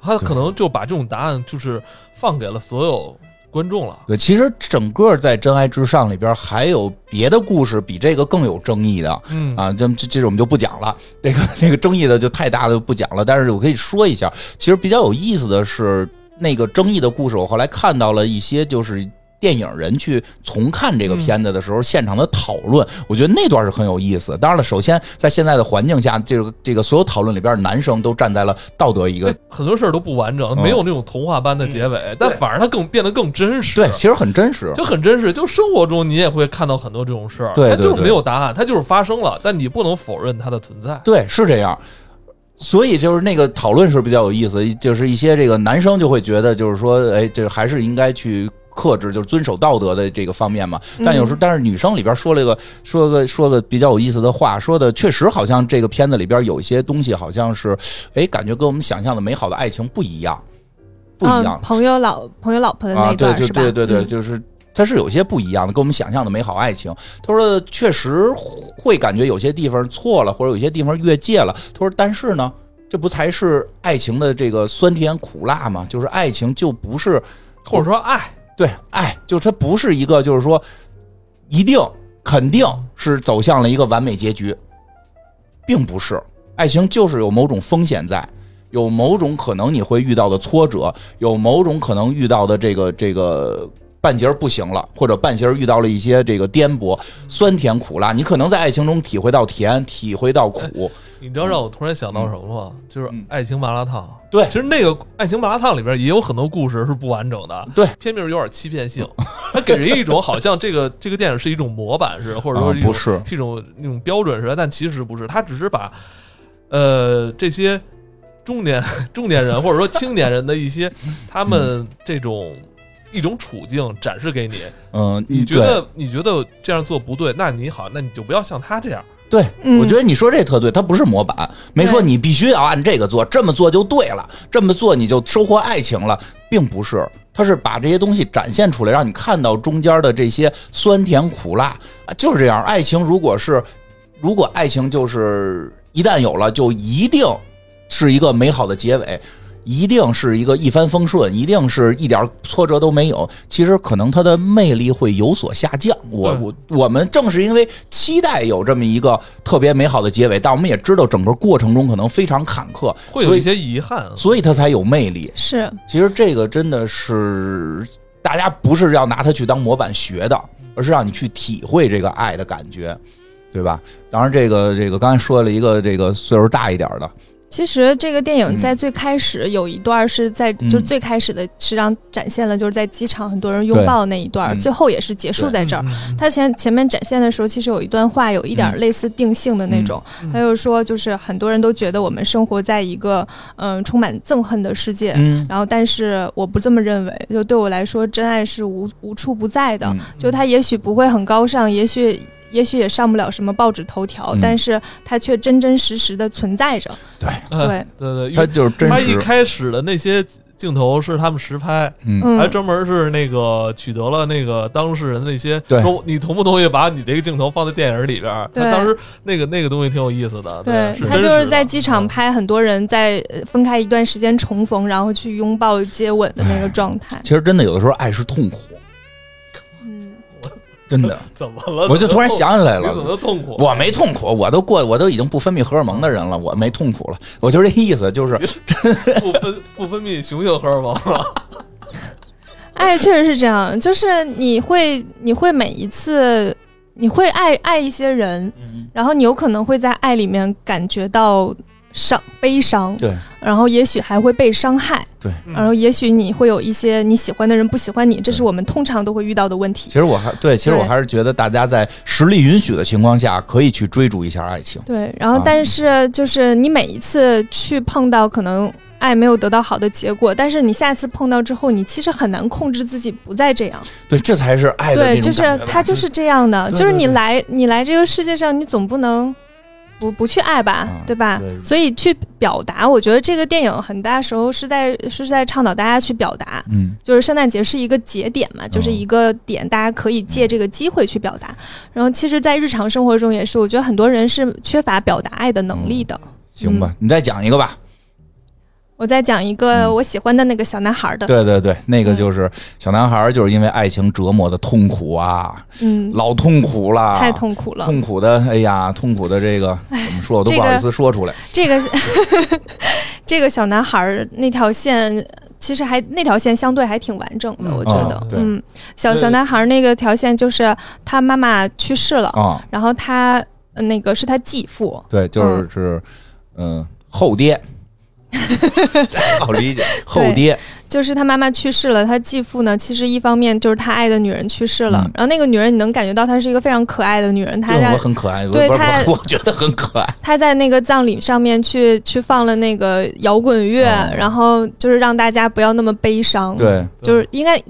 A: 他可能就把这种答案就是放给了所有观众了。
B: 对，其实整个在《真爱至上》里边还有别的故事比这个更有争议的，
A: 嗯
B: 啊，这这这我们就不讲了，那个那个争议的就太大了，就不讲了。但是我可以说一下，其实比较有意思的是，那个争议的故事，我后来看到了一些就是。电影人去重看这个片子的时候，现场的讨论，我觉得那段是很有意思。当然了，首先在现在的环境下，这个这个所有讨论里边，男生都站在了道德一个
A: 很多事儿都不完整，
B: 嗯
A: 没有那种童话般的结尾，但反而它更变得更真实。
B: 对，其实很真实。
A: 就很真实，就生活中你也会看到很多这种事儿，它就是没有答案，它就是发生了，但你不能否认它的存在。
B: 对，是这样。所以就是那个讨论是比较有意思，就是一些这个男生就会觉得，就是说，哎，这还是应该去克制，就是遵守道德的这个方面嘛。但有时候，但是女生里边说了一个说个说个比较有意思的话，说的确实好像这个片子里边有一些东西，好像是，哎，感觉跟我们想象的美好的爱情不一样，不一样
C: 嗯、。朋友老朋友老婆的那
B: 啊，对对
C: 是？
B: 对对对，
C: 嗯
B: 就是它是有些不一样的，跟我们想象的美好爱情。他说确实会感觉有些地方错了，或者有些地方越界了。他说，但是呢，这不才是爱情的这个酸甜苦辣吗？就是爱情就不是
A: 或者说爱，
B: 对爱，就是它不是一个就是说一定肯定是走向了一个完美结局，并不是。爱情就是有某种风险在。有某种可能你会遇到的挫折，有某种可能遇到的这个这个半截儿不行了，或者半截儿遇到了一些这个颠簸，酸甜苦辣，你可能在爱情中体会到甜，体会到苦。
A: 你知道让我突然想到什么吗？就是
B: 嗯
A: 爱情麻辣烫。
B: 对
A: 其实那个爱情麻辣烫里边也有很多故事是不完整的，
B: 对，
A: 片名有点欺骗性，它给人一种好像这个这个电影是一种模板似的，或者说
B: 啊
A: 一种
B: 不是
A: 是一种那种标准似的，但其实不是，它只是把呃这些中年中年人或者说青年人的一些他们这种一种处境展示给你。
B: 嗯，
A: 你觉得你觉得这样做不对，那你好，那你就不要像他这样。
B: 对？
C: 嗯
B: 我觉得你说这特对，它不是模板，没说你必须要按这个做，这么做就对了，这么做你就收获爱情了，并不是。它是把这些东西展现出来，让你看到中间的这些酸甜苦辣，啊就是这样。爱情如果是，如果爱情就是一旦有了，就一定是一个美好的结尾，一定是一个一帆风顺，一定是一点挫折都没有。其实可能它的魅力会有所下降。我我我们正是因为期待有这么一个特别美好的结尾，但我们也知道整个过程中可能非常坎坷，
A: 会有一些遗憾，
B: 所以它才有魅力。
C: 是
B: 其实这个真的是大家不是要拿它去当模板学的，而是让你去体会这个爱的感觉，对吧？当然，这个这个刚才说了一个这个岁数大一点的，
C: 其实这个电影
B: 嗯。
C: 在最开始有一段是在，
B: 嗯。
C: 就最开始的实际上展现了就是在机场很多人拥抱那一段，
B: 嗯。
C: 最后也是结束在这儿。
A: 嗯。嗯
C: 他前前面展现的时候，其实有一段话有一点类似定性的那种，
A: 嗯。
C: 他就说，就是很多人都觉得我们生活在一个嗯、充满憎恨的世界，
B: 嗯，
C: 然后但是我不这么认为，就对我来说，真爱是无无处不在的，
B: 嗯
C: 就它也许不会很高尚，也许。也许也上不了什么报纸头条，
B: 嗯。
C: 但是它却真真实实的存在着。
B: 对，
A: 嗯
C: 对。
A: 对对，
B: 它就是真
A: 他一，开始的那些镜头是他们实拍，
B: 嗯。
C: 嗯，
A: 还专门是那个取得了那个当事人的那些
B: 对。
A: 说你同不同意把你这个镜头放在电影里边
C: 对。
A: 当时那个那个东西挺有意思的，
C: 对
A: 是。
C: 他就是在机场
A: 嗯。
C: 拍很多人在呃分开一段时间重逢，然后去拥抱、接吻的那个状态。
B: 其实真的有的时候爱是痛苦，
C: 嗯，
B: 真的，
A: 怎么了？
B: 我就突然想起来
A: 你怎么
B: 了。
A: 痛苦？
B: 我没痛苦，我都过，我都已经不分泌荷尔蒙的人了，我没痛苦了。我就是这意思，就是
A: 不分不分泌雄性荷尔蒙了，
C: 爱确实是这样，就是你会你会每一次你会爱爱一些人，然后你有可能会在爱里面感觉到伤悲伤，
B: 对，
C: 然后也许还会被伤害，
B: 对，
C: 然后也许你会有一些你喜欢的人不喜欢你，这是我们通常都会遇到的问题
B: 其。实我还对，其实我还是觉得大家在实力允许的情况下，可以去追逐一下爱情。
C: 对，然后
B: 啊
C: 但是就是你每一次去碰到可能爱没有得到好的结果，但是你下次碰到之后，你其实很难控制自己不再这样。
B: 对，这才是爱的
C: 对，就是他就是这样的，
B: 对
C: 就是你来你来这个世界上，你总不能。不不去爱吧，
B: 啊
C: 对吧？
B: 对
C: 所以去表达，我觉得这个电影很大时候是在是在倡导大家去表达，
B: 嗯，
C: 就是圣诞节是一个节点嘛，就是一个点，大家可以借这个机会去表达。然后，其实，在日常生活中也是，我觉得很多人是缺乏表达爱的能力的。
B: 行吧，你再讲一个吧。
C: 我再讲一个
B: 嗯。
C: 我喜欢的那个小男孩的，
B: 对对对，那个就是小男孩儿，就是因为爱情折磨的痛苦啊，
C: 嗯，
B: 老痛苦了，
C: 太痛苦了。
B: 痛苦的，哎呀，痛苦的这个怎么说，我都不好意思说出来。
C: 这个 这个小男孩儿那条线。其实还那条线相对还挺完整的，
A: 嗯
C: 我觉得。
B: 哦，
C: 嗯，小小男孩儿那个条线就是他妈妈去世了，
B: 啊，
C: 然后他呃那个是他继父，
B: 对，就是是，嗯，后爹，好理解，后爹，
C: 就是他妈妈去世了，他继父呢，其实一方面就是他爱的女人去世了，
B: 嗯。
C: 然后那个女人你能感觉到她是一个非常可爱的女人，她
B: 对，
C: 在
B: 我很可爱，
C: 对她
B: 我 我觉得很可爱。
C: 她在那个葬礼上面去去放了那个摇滚乐，
B: 哦。
C: 然后就是让大家不要那么悲伤，，
B: 对，
C: 就是应该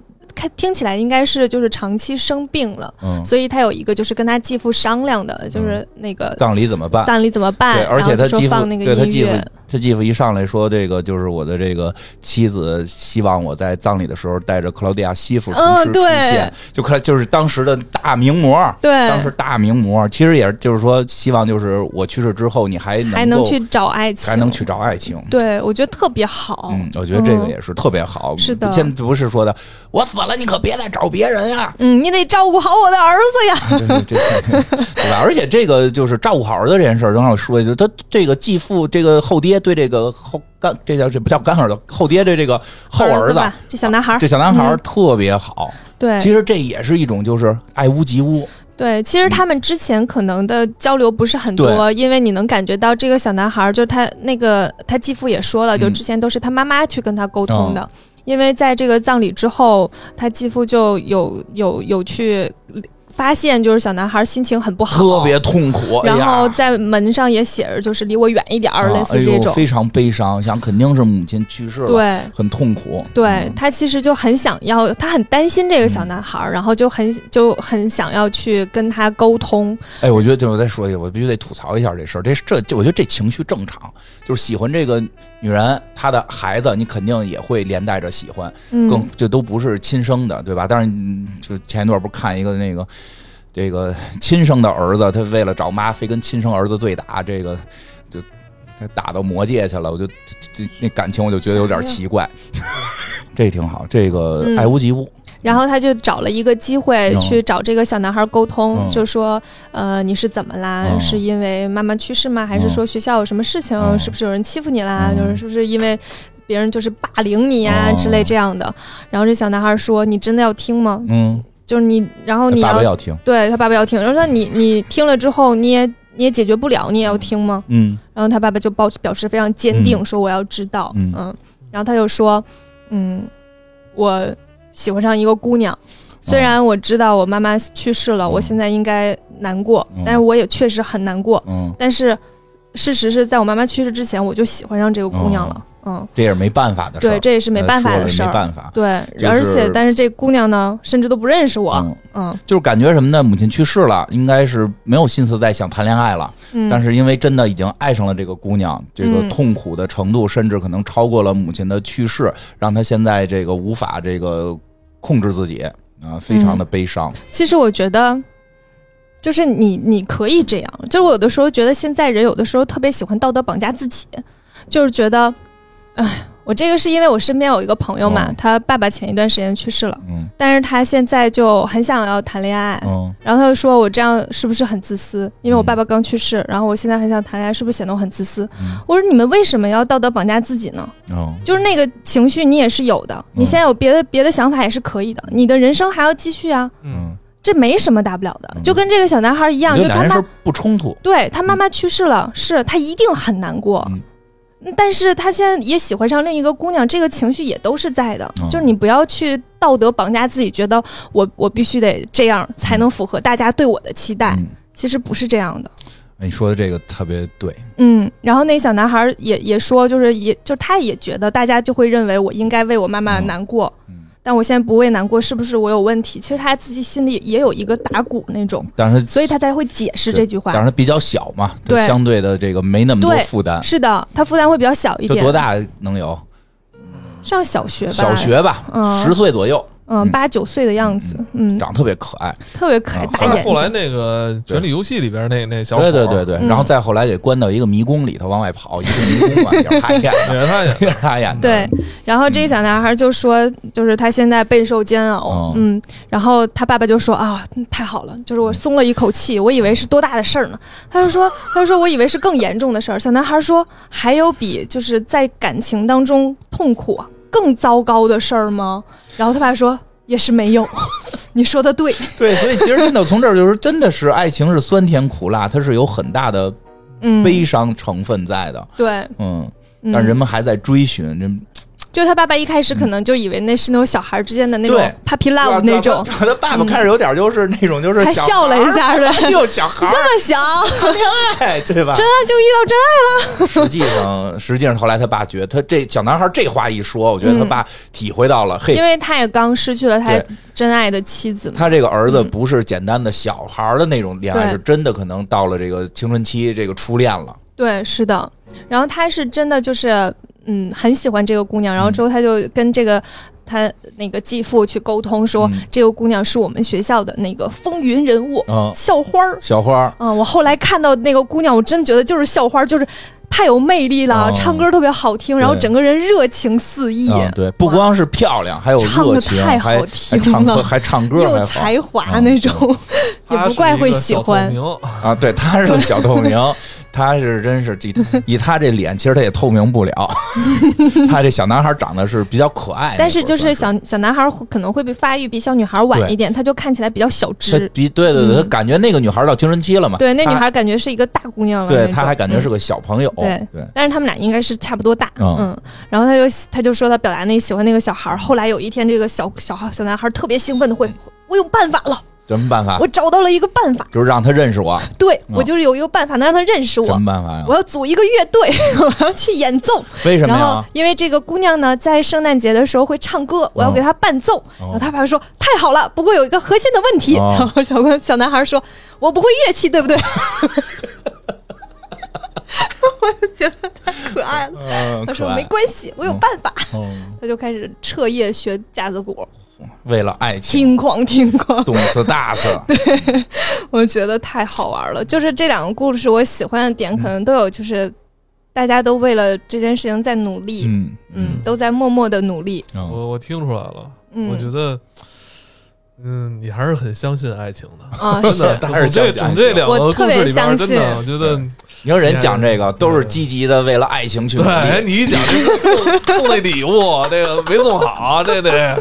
C: 看听起来应该是就是长期生病了，
B: 嗯，
C: 所以他有一个就是跟他继父商量的，就是那个
B: 葬礼怎么办？
C: 葬礼怎么办，
B: 对，而且他继父
C: 放那个
B: 对他继父他继父一上来说，这个就是我的这个妻子，希望我在葬礼的时候带着克劳迪亚西服同时出
C: 嗯对。
B: 现，就看就是当时的大名模，
C: 对，
B: 当时大名模，其实也是就是说，希望就是我去世之后，你还
C: 还能去找爱情，
B: 还能去找爱情。
C: 对，我觉得特别好。
B: 嗯，我觉得这个
C: 嗯。
B: 也是特别好。
C: 是的。
B: 现不是说的我死了，你可别来找别人呀。
C: 嗯，你得照顾好我的儿子呀。
B: 对吧？而且这个就是照顾好儿子这件事儿，正好说一句，他这个继父这个后爹对这个后干，这叫这不叫干儿子，后爹对这个后儿子，
C: 吧，这小男孩儿，
B: 这小男孩特别好。
C: 对，
B: 其实这也是一种就是爱屋及乌。
C: 对，其实他们之前可能的交流不是很多，因为你能感觉到这个小男孩儿，就是他那个他继父也说了，就
B: 嗯
C: 之前都是他妈妈去跟他沟通的。因为在这个葬礼之后，他继父就有有有去发现，就是小男孩心情很不好，
B: 特别痛苦，哎
C: 然后在门上也写着，就是离我远一点儿，类似这种。
B: 呦非常悲伤，想肯定是母亲去世了，
C: 对，
B: 很痛苦。
C: 对
B: 嗯
C: 他其实就很想要，他很担心这个小男孩儿，然后就很就很想要去跟他沟通。
B: 哎，我觉得，就我再说一下，我必须得吐槽一下这事儿。这这，这我觉得这情绪正常，就是喜欢这个女人，她的孩子，你肯定也会连带着喜欢，
C: 嗯，
B: 更这都不是亲生的，对吧？但是，嗯就前一段不是看一个那个这个亲生的儿子，他为了找妈，非跟亲生儿子对打，这个就他打到魔界去了，我就这这那感情我就觉得有点奇怪。这挺好，这个
C: 嗯
B: 爱屋及乌，
C: 然后他就找了一个机会
B: 嗯
C: 去找这个小男孩沟通，
B: 嗯
C: 就说，呃，你是怎么啦？
B: 嗯
C: 是因为妈妈去世吗？还是说学校有什么事情？
B: 嗯
C: 是不是有人欺负你啦？
B: 嗯
C: 就是是不是因为别人就是霸凌你呀、
B: 哦
C: 之类这样的？然后这小男孩说：“你真的要听吗？
B: 嗯，
C: 就是你，然后你要
B: 爸爸要听，
C: 对他爸爸要听。然后说你你听了之后，你也你也解决不了，你也要听吗？
B: 嗯。
C: 然后他爸爸就抱表示非常坚定，
B: 嗯。
C: 说我要知道，
B: 嗯。
C: 然后他就说，嗯，我喜欢上一个姑娘，虽然我知道我妈妈去世了，
B: 嗯
C: 我现在应该难过，
B: 嗯
C: 但是我也确实很难过，
B: 嗯，
C: 但是事实是在我妈妈去世之前，我就喜欢上这个姑娘了，嗯，
B: 这也是没办法的事儿，
C: 对，这也是没办法的事儿。
B: 没办法。
C: 对，
B: 就是
C: 而且但是这姑娘呢，甚至都不认识我，
B: 嗯，
C: 嗯
B: 就是感觉什么呢？母亲去世了，应该是没有心思再想谈恋爱了。
C: 嗯，
B: 但是因为真的已经爱上了这个姑娘，这个
C: 嗯
B: 痛苦的程度甚至可能超过了母亲的去世，让她现在这个无法这个控制自己啊，非常的悲伤。
C: 其实我觉得，就是你你可以这样，就是我有的时候觉得现在人有的时候特别喜欢道德绑架自己，就是觉得，哎，我我这个是因为我身边有一个朋友嘛，
B: 哦
C: 他爸爸前一段时间去世了，
B: 嗯
C: 但是他现在就很想要谈恋爱，
B: 嗯
C: 然后他就说我这样是不是很自私？因为我爸爸刚去世，然后我现在很想谈恋爱，是不是显得我很自私？
B: 嗯
C: 我说你们为什么要道德绑架自己呢？
B: 哦
C: 就是那个情绪你也是有的，你现在有别的别的想法也是可以的，你的人生还要继续啊，
A: 嗯，
C: 这没什么大不了的，
B: 嗯
C: 就跟这个小男孩一样，就他妈
B: 我觉得俩人是不冲突。
C: 对他妈妈去世了，是他一定很难过。
B: 嗯
C: 但是他现在也喜欢上另一个姑娘，这个情绪也都是在的。
B: 嗯
C: 就是你不要去道德绑架自己，觉得我我必须得这样才能符合大家对我的期待。
B: 嗯，
C: 其实不是这样的。
B: 你说的这个特别对。
C: 嗯，然后那小男孩也也说，就是也就他也觉得大家就会认为我应该为我妈妈难过，
B: 嗯
C: 但我现在不为难过，是不是我有问题？其实他自己心里也有一个打鼓那种，
B: 但是
C: 所以他才会解释这句话。
B: 但是他比较小嘛，
C: 对
B: 相对的这个没那么多负担。
C: 是的，他负担会比较小一点。
B: 就多？大能有？
C: 上小学吧。
B: 小学吧，
C: 嗯
B: 十岁左右，
C: 嗯，八九岁的样子，嗯，
B: 长得特别可爱。
C: 特别可爱，
B: 啊
C: 大眼
A: 后来后来。那个《权力游戏》里边那那小
B: 对对对。对，
C: 嗯
B: 然后再后来给关到一个迷宫里头往外跑，一个迷宫嘛，也是他演的，
A: 也是他演
B: 也是他演的。
C: 对，然后这个小男孩就说，就是他现在备受煎熬。
B: 哦，
C: 嗯，然后他爸爸就说啊，太好了，就是我松了一口气，我以为是多大的事儿呢，他就说，他就说我以为是更严重的事儿。小男孩说，还有比就是在感情当中痛苦啊更糟糕的事儿吗？然后他爸说，也是没有，你说的对，
B: 对，所以其实真的从这儿就是真的是爱情是酸甜苦辣，它是有很大的
C: 嗯，
B: 悲伤成分在的。
C: 对，
B: 嗯，
C: 嗯
B: 但人们还在追寻，这
C: 就他爸爸一开始可能就以为那是那种小孩之间的那种
B: 对。
C: puppy love 那种，
B: 他他爸爸开始有点就是那种就是小
C: 还笑了一下，对，
B: 孩儿，哎呦小孩
C: 这么小，
B: 谈恋爱，对吧？
C: 真爱就遇到真爱了。
B: 实际上，实际上后来他爸觉得他这小男孩这话一说，我觉得他爸体会到了，嘿。
C: 因，为他也刚失去了他真爱的妻子嘛。
B: 他这个儿子
C: 嗯。
B: 不是简单的小孩儿的那种恋爱，
C: 对。
B: 是真的可能到了这个青春期，这个初恋了。
C: 对，是的。然后他是真的就是，嗯，很喜欢这个姑娘。然后之后他就跟这个他那个继父去沟通说，
B: 嗯
C: 这个姑娘是我们学校的那个风云人物，
B: 嗯，
C: 校花儿。
B: 校花儿，
C: 嗯，我后来看到那个姑娘，我真觉得就是校花，就是太有魅力了，
B: 哦
C: 唱歌特别好听，然后整个人热情四溢。
B: 嗯，对，不光是漂亮，还有
C: 唱得
B: 热情，
C: 太
B: 还
C: 好听
B: 还唱歌，
C: 了
B: 还唱歌，
C: 又
B: 还好
C: 才华
B: 嗯
C: 那种，也不怪会喜欢。
A: 明
B: 啊！对，他是个小透明，他是真是以 以他这脸，其实他也透明不了。他这小男孩长得是比较可爱，
C: 但是就是小小男孩可能会比发育比小女孩晚一点，他就看起来比较小
B: 他
C: 只。
B: 比对对对，他
C: 嗯
B: 感觉那个女孩到青春期了嘛？
C: 对，那女孩感觉是一个大姑娘了。
B: 对他还感觉是
C: 嗯
B: 个小朋友，
C: 对
B: 对，
C: 但是他们俩应该是差不多大，
B: 嗯
C: 嗯，然后他就他就说他表达那喜欢那个小孩，后来有一天这个小小孩小男孩特别兴奋的会，我有办法了，
B: 什么办法？
C: 我找到了一个办法，
B: 就是让他认识我，
C: 对
B: 嗯
C: 我就是有一个办法能让他认识我。
B: 什，么办法呀？
C: 我？要组一个乐队，我要去演奏，
B: 为什么
C: 然后
B: 呀？
C: 因为这个姑娘呢在圣诞节的时候会唱歌，我要给她伴奏，然后他爸爸说太好了，不过有一个核心的问题，
B: 哦。
C: 然后小小男孩说我不会乐器，对不对？我就觉得太可爱了。
B: 嗯，
C: 他说没关系，我有办法。
B: 嗯，
C: 他就开始彻夜学架子鼓，
B: 为了爱情，
C: 听狂听狂，
B: 动次打次，
C: 我觉得太好玩了。就是这两个故事，我喜欢的点可能都有，就是大家都为了这件事情在努力，
B: 嗯
C: 嗯，都在默默的努力，
B: 嗯
A: 我我听出来了，
C: 嗯，
A: 我觉得，嗯，你还是很相信爱情的。
C: 啊
A: 真的，
B: 还，是
A: 从这
B: 相信爱情。
A: 从这两个
C: 特别
A: 事里边，
C: 相信
A: 真的，我觉得，
B: 你说人讲这个都是积极的，为了爱情去努
A: 对，你一讲这 送送那礼物，这个没送好，这得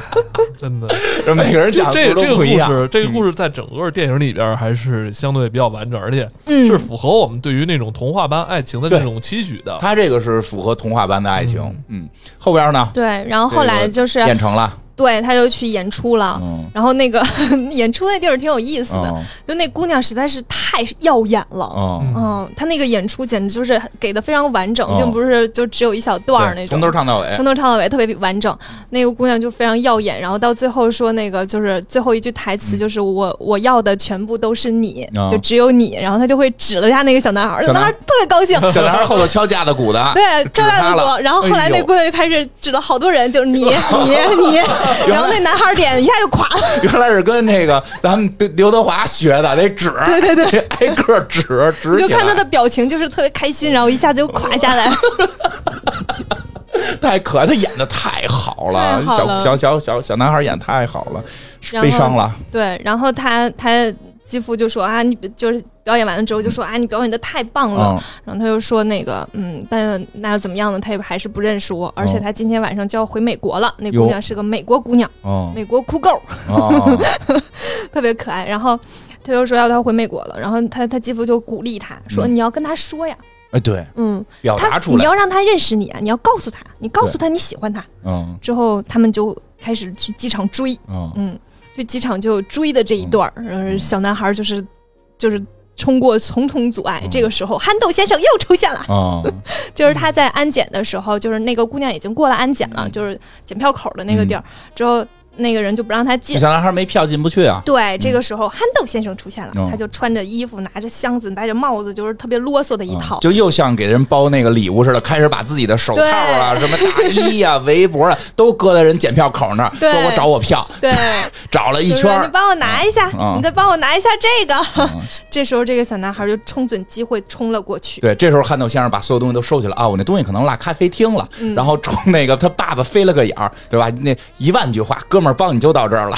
A: 真的。
B: 这每个人讲
A: 这这个故。事，这个故事在整个电影里边还是相对比较完整，而且
C: 嗯，
A: 是符合我们对于那种童话般爱情的这种期许的。
B: 他这个是符合童话般的爱情，嗯，后边呢
C: 对。然后后来就是
B: 变成了，
C: 对，他就去演出了。
B: 嗯，
C: 然后那个 演出那地儿挺有意思的，
B: 嗯。
C: 就那姑娘实在是太耀眼了。
B: 嗯，
C: 嗯，她那个演出简直就是给的非常完整，
B: 哦
C: 并不是就只有一小段儿那种，
B: 从头唱到尾。
C: 从，头唱到尾特别完整。那个姑娘就非常耀眼，然后到最后说那个就是最后一句台词就是我、我要的全部都是你，就只有你。然后她就会指了一下那个小男孩儿，
B: 小男
C: 孩特别高兴。
B: 小男孩 后头敲架子鼓的，
C: 对，敲
B: 架子
C: 鼓，然后后来那姑娘就开始指了好多人，就是 你、你、你，然后那男孩儿脸一下就垮了。
B: 原来是跟那个咱们刘德华学的，得指，
C: 对对对，
B: 挨个指指，
C: 你就看他的表情，就是特别开心，然后一下子就垮下来。
B: 太可爱，他演的太好了，
C: 好了
B: 小小小小小男孩演太好了，悲伤了，
C: 对，然后他他继父就说啊，你就是表演完了之后就说啊，你表演的太棒了。
B: 嗯。
C: 然后他又说那个，嗯，但那又怎么样呢？他也还是不认识我，而且
B: 哦
C: 他今天晚上就要回美国了。那姑娘是个美国姑娘，
B: 哦
C: 美国酷狗，
B: 哦，
C: 特别可爱。然后他又说要他回美国了，然后他他继父就鼓励他说，
B: 嗯。
C: 你要跟他说呀，
B: 哎，对，
C: 嗯，
B: 表
C: 他
B: 达出来，
C: 你要让他认识你啊，你要告诉他，你告诉他你喜欢他。
B: 嗯。
C: 之后他们就开始去机场追，
B: 嗯。
C: 嗯，去机场就追的这一段儿，然后小男孩就是就是冲过重重阻碍。
B: 嗯。
C: 这个时候，憨豆先生又出现了，
B: 嗯
C: 就是他在安检的时候，就是那个姑娘已经过了安检了，
B: 嗯。
C: 就是检票口的那个地儿，之后那个人就不让他进。
B: 小男孩没票进不去啊，
C: 对，这个时候憨豆先生出现了，
B: 嗯。
C: 他就穿着衣服，拿着箱子，戴着帽子，就是特别啰嗦的一
B: 嗯。
C: 套。
B: 就又像给人包那个礼物似的，开始把自己的手套啊、什么大衣呀、围脖啊，都搁在人检票口那儿，说我找我票，
C: 对，
B: 找了一圈儿，
C: 你帮我拿一下，
B: 嗯。
C: 你再帮我拿一下这个。
B: 嗯。
C: 这时候，这个小男孩就冲准机会冲了过去。
B: 对，这时候憨豆先生把所有东西都收起来啊，我那东西可能落咖啡厅了，
C: 嗯。
B: 然后冲那个他爸爸飞了个眼儿，对吧？那一万句话，哥们儿帮你就到这儿了，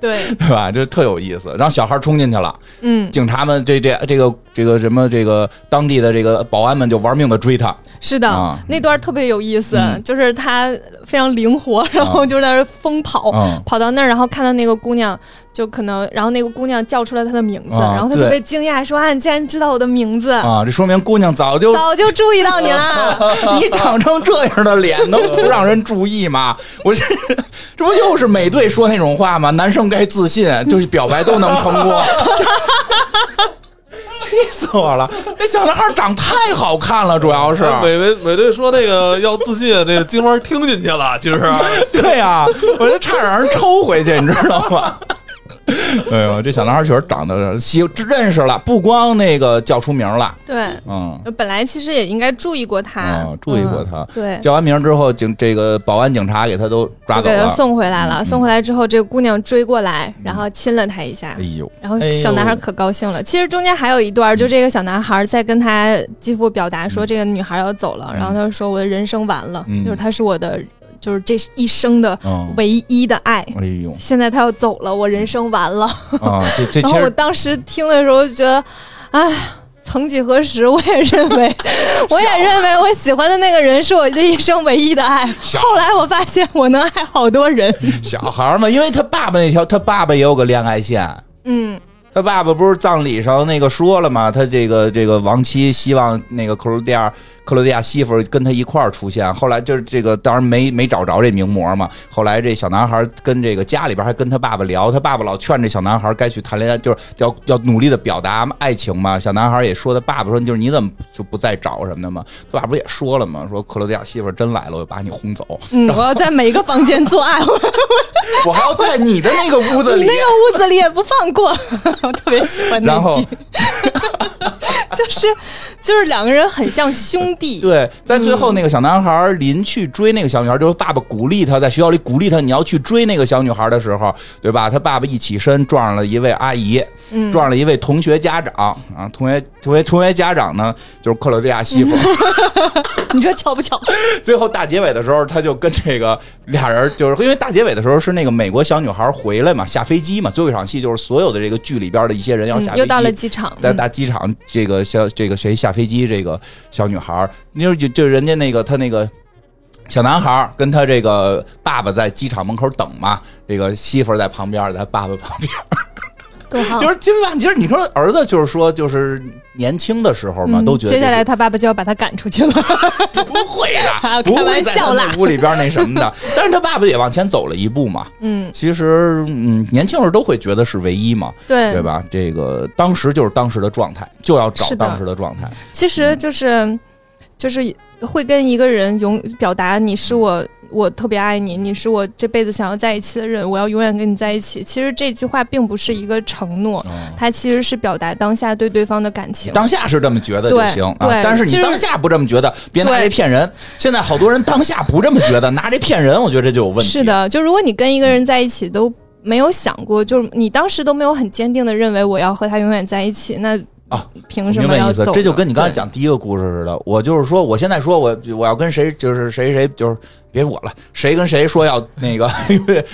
C: 对，
B: 对吧？这特有意思。然后小孩冲进去了，
C: 嗯，
B: 警察们这这这个这个什么这个当地的这个保安们就玩命的追他，
C: 是的，
B: 啊
C: 那段特别有意思，
B: 嗯
C: 就是他非常灵活，然后就在那疯跑，
B: 嗯
C: 跑到那儿，然后看到那个姑娘，就可能，然后那个姑娘叫出了他的名字，
B: 啊
C: 然后他特别惊讶，说啊，你竟然知道我的名字，
B: 啊，这说明姑娘早就
C: 早就注意到你了。
B: 你长成这样的脸，能不让人注意吗？我这这不又是美队说那种话吗？男生该自信，就是表白都能成功。气死我了！那小男孩长太好看了，主要是
A: 美美美队说那个要自信，那个金花听进去了，其实
B: 对呀、我就差点让人抽回去，你知道吗？哎呦，这小男孩确实长得喜认识了，不光那个叫出名了，
C: 对，
B: 嗯，
C: 本来其实也应该注意过他，
B: 啊注意过他
C: 嗯对。
B: 叫完名之后，警这个保安警察给他都抓
C: 就给他
B: 走了。
C: 送回来了，
B: 嗯
C: 送回来之后，这个姑娘追过来，然后亲了他一下
B: 哎，呦，
C: 然后小男孩可高兴了。其实中间还有一段，就这个小男孩在跟他继父表达说，这个女孩要走了，
B: 嗯
C: 然后他就说我的人生完了，
B: 嗯
C: 就是他是我的，就是这一生的
B: 嗯，
C: 唯一的爱。
B: 哎呦
C: 现在他要走了，我人生完了。
B: 啊，这这
C: 然后我当时听的时候就觉得，哎。曾几何时，我也认为，我也认为我喜欢的那个人是我这一生唯一的爱。后来我发现，我能爱好多人。
B: 小孩嘛，因为他爸爸那条，他爸爸也有个恋爱线。
C: 嗯，
B: 他爸爸不是葬礼上那个说了吗？他这个这个亡妻希望那个克罗地亚克罗地亚媳妇跟他一块儿出现。后来就是这个当然没没找着这名模嘛。后来这小男孩跟这个家里边还跟他爸爸聊，他爸爸老劝这小男孩该去谈恋爱，就是要要努力的表达爱情嘛。小男孩也说他爸爸说就是你怎么就不再找什么的嘛？他爸不也说了吗？说克罗地亚媳妇真来了，我就把你轰走，
C: 嗯，我要在每一个房间做爱，我
B: 我还要在你的那个屋子里
C: 你 那。个屋子里也不放过，我特别喜欢那
B: 然后
C: 句，就是就是两个人很像兄弟，
B: 对，在最后那个小男孩临去追那个小女孩，就是爸爸鼓励他在学校里鼓励他，你要去追那个小女孩的时候，对吧？他爸爸一起身撞上了一位阿姨，
C: 嗯
B: 撞上了一位同学家长啊，同学同学同学家长呢就是克罗地亚媳妇。
C: 你说巧不巧？
B: 最后大结尾的时候，他就跟这个俩人，就是因为大结尾的时候是那个美国小女孩回来嘛，下飞机嘛，最后一场戏就是所有的这个剧里边的一些人要下飞机，
C: 嗯又到了机场，
B: 在
C: 嗯
B: 大机场，这个小这个谁下飞机？这个小女孩儿，你说就就人家那个他那个小男孩儿跟他这个爸爸在机场门口等嘛，这个媳妇儿在旁边，在爸爸旁边。就是其实吧，其实你说儿子就是说就是年轻的时候嘛，
C: 嗯
B: 都觉得
C: 接下来他爸爸就要把他赶出去了。
B: 是不会的，
C: 开
B: 不会在他
C: 玩笑啦
B: 屋里边那什么的。但是他爸爸也往前走了一步嘛。
C: 嗯，
B: 其实，嗯，年轻人都会觉得是唯一嘛，
C: 对
B: 对吧？这个当时就是当时的状态，就要找当时的状态。
C: 其实就是就是会跟一个人永表达你是我，我特别爱你，你是我这辈子想要在一起的人，我要永远跟你在一起。其实这句话并不是一个承诺，
B: 嗯
C: 它其实是表达当下对对方的感情。
B: 当下是这么觉得就行啊，但是你当下不这么觉得，别拿这骗人。现在好多人当下不这么觉得，拿这骗人，我觉得这就有问题。
C: 是，的，就如果你跟一个人在一起都没有想过，就是你当时都没有很坚定的认为我要和他永远在一起，那
B: 啊，
C: 凭什么要走？？
B: 这就跟你刚才讲第一个故事似的。我就是说，我现在说我我要跟谁，就是谁谁就是别我了，谁跟谁说要那个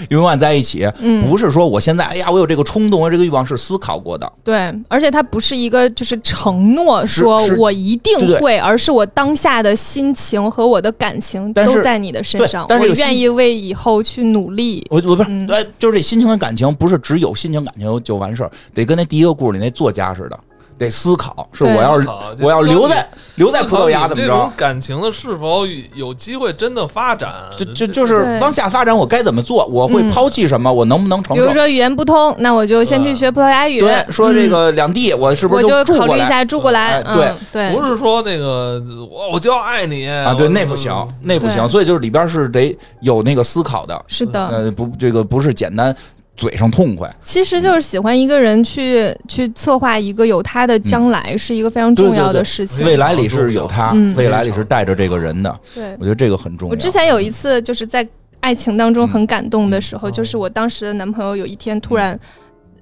B: 永远在一起，
C: 嗯
B: 不是说我现在哎呀我有这个冲动，我这个欲望是思考过的。
C: 对，而且它不是一个就是承诺说我一定
B: 对对
C: 会，而是我当下的心情和我的感情都在你的身上，
B: 但是
C: 愿意为以后去努力。
B: 我我不是，就是这心情和感情，不是只有心情感情就完事儿，得跟那第一个故事里那作家似的，得思考，是我要是我要留在留在葡萄牙怎么着？
A: 感情的是否有机会真的发展？
B: 就就就是
C: 对
B: 往下发展，我该怎么做？我会
C: 嗯
B: 抛弃什么？我能不能承受？
C: 比如说语言不通，那我就先去学葡萄牙语。
B: 对，说这
C: 嗯
B: 个两地，我是不
C: 我
B: 是
C: 就考虑一？下住过来。
B: 哎对
C: 嗯对，
A: 不是说那个我我就要爱你
B: 啊，对，那不行，那不行。所以就是里边是得有那个思考的，
C: 是的。
B: 呃，不，这个不是简单嘴上痛快，
C: 其实就是喜欢一个人去去策划一个有他的将来，是一个非常重要的事情。
A: 对
B: 未来里是有他
C: 嗯，
B: 未来里是带着这个人的，
C: 对。
B: 我觉得这个很重要。
C: 我之前有一次就是在爱情当中很感动的时候，
A: 嗯
C: 就是我当时的男朋友有一天突然。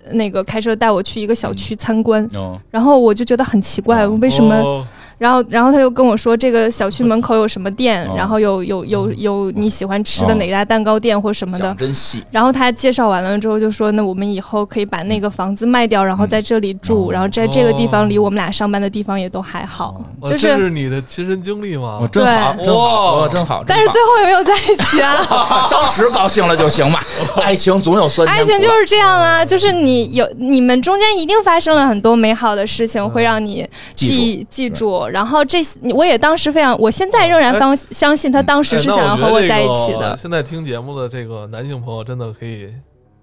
C: 呃那个开车带我去一个小区参观，
B: 嗯。
C: 然后我就觉得很奇怪，
B: 哦。
C: 为什么？
A: 哦
C: 然后，然后他又跟我说，这个小区门口有什么店，
B: 哦。
C: 然后有有有有你喜欢吃的哪家蛋糕店或什么的。
B: 真细，
C: 然后他介绍完了之后就说，那我们以后可以把那个房子卖掉，然后在这里住，
B: 哦。
C: 然后在这个地方离我们俩上班的地方也都还好，
A: 哇
C: 就
A: 这是你的亲身经历吗？
B: 哦，？真好，
A: 对。
B: 真好，真好。
C: 但是最后也没有在一起啊。
B: 当时高兴了就行嘛，爱情总有酸甜。
C: 爱情就是这样啊，就是你有你们中间一定发生了很多美好的事情，会让你
B: 记
C: 记记住。然后这我也当时非常，我现在仍然方相信他当时是想要和我在一起的。
A: 现在听节目的这个男性朋友真的可以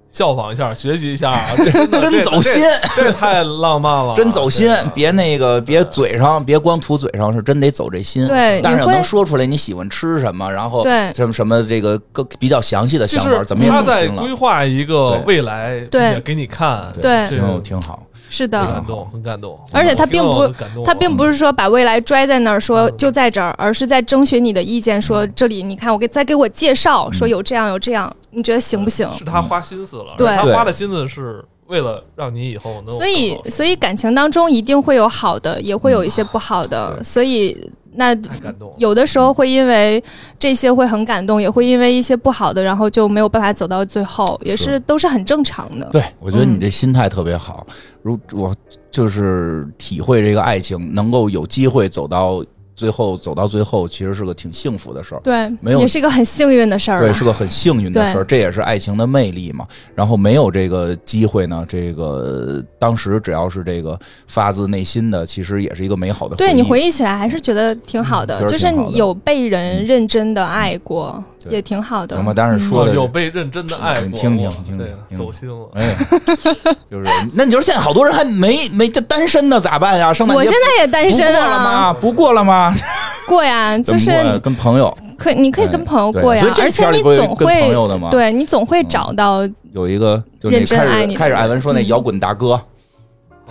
A: 效仿一下，学习一下啊，这真
B: 真走心，
A: 这这太浪漫了，
B: 真走心别那个别嘴上，别光图嘴上，是真得走这心。
C: 对
B: 但是能说出来你喜欢吃什么，然后
C: 对
B: 什么什么这个更比较详细的想法，怎么也
A: 他在规，划一个未来，
C: 对
A: 给你看，
C: 对
A: 这
B: 挺有
A: 个
B: 挺好。
C: 是的。
A: 很感，动，很感动。
C: 而且他并不他并不是说把未来拽在那儿说
A: 嗯。
C: 就在这儿，而是在征询你的意见，说这里你看我给再给我介绍，说有这样有这样，你觉得行不行？
A: 是他花心思了，
C: 对。
A: 他花的心思是为了让你以后能
C: 所以所以感情当中一定会有好的，也会有一些不好的，
B: 对。
C: 所以那
A: 太感动。
C: 有的时候会因为这些会很感动，也会因为一些不好的，然后就没有办法走到最后，也是
B: 是
C: 都是很正常的。
B: 对，我觉得你
C: 嗯
B: 这心态特别好。如我就是体会这个爱情，能够有机会走到最后，走到最后，其实是个挺幸福的事儿。
C: 对，
B: 没有
C: 也是一个很幸运的事儿
B: 对，是个很幸运的事儿，这也是爱情的魅力嘛。然后没有这个机会呢，这个当时只要是这个发自内心的，其实也是一个美好的
C: 对你回忆起来还是觉得挺好的，
B: 嗯
C: 就是有被人认真的爱过，
B: 对
C: 也挺好的。
B: 行吧但是
C: 嗯
B: 说的
A: 哦有被认真的爱过，
B: 听听听听
A: 走心了。
B: 哎，就是那你说现在好多人还没没这单身呢，咋办呀？圣诞节
C: 我现在也单身
B: 不过了
C: 啊，
B: 吗？不过了吗？
C: 过呀，就是
B: 跟朋友
C: 可你可以跟朋友过呀而且你总
B: 跟朋
C: 会
B: 友的吗？
C: 对你总会找到
B: 有一个
C: 认真
B: 开
C: 爱你
B: 开始艾文说那摇滚大哥。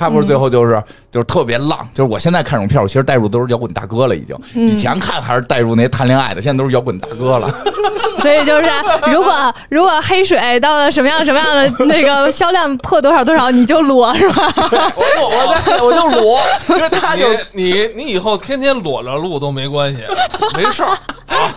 B: 他不是最后就是、就是特别浪，就是我现在看这种片儿，我其实带入都是摇滚大哥了，已经。
C: 嗯
B: 以前看还是带入那些谈恋爱的，现在都是摇滚大哥了。
C: 所以就是，如果如果黑水到了什么样什么样的那个 销量破多少多少，你就裸是吧？
B: 我裸我在我就裸，因为他就
A: 你你你以后天天裸着录都没关系，没事儿。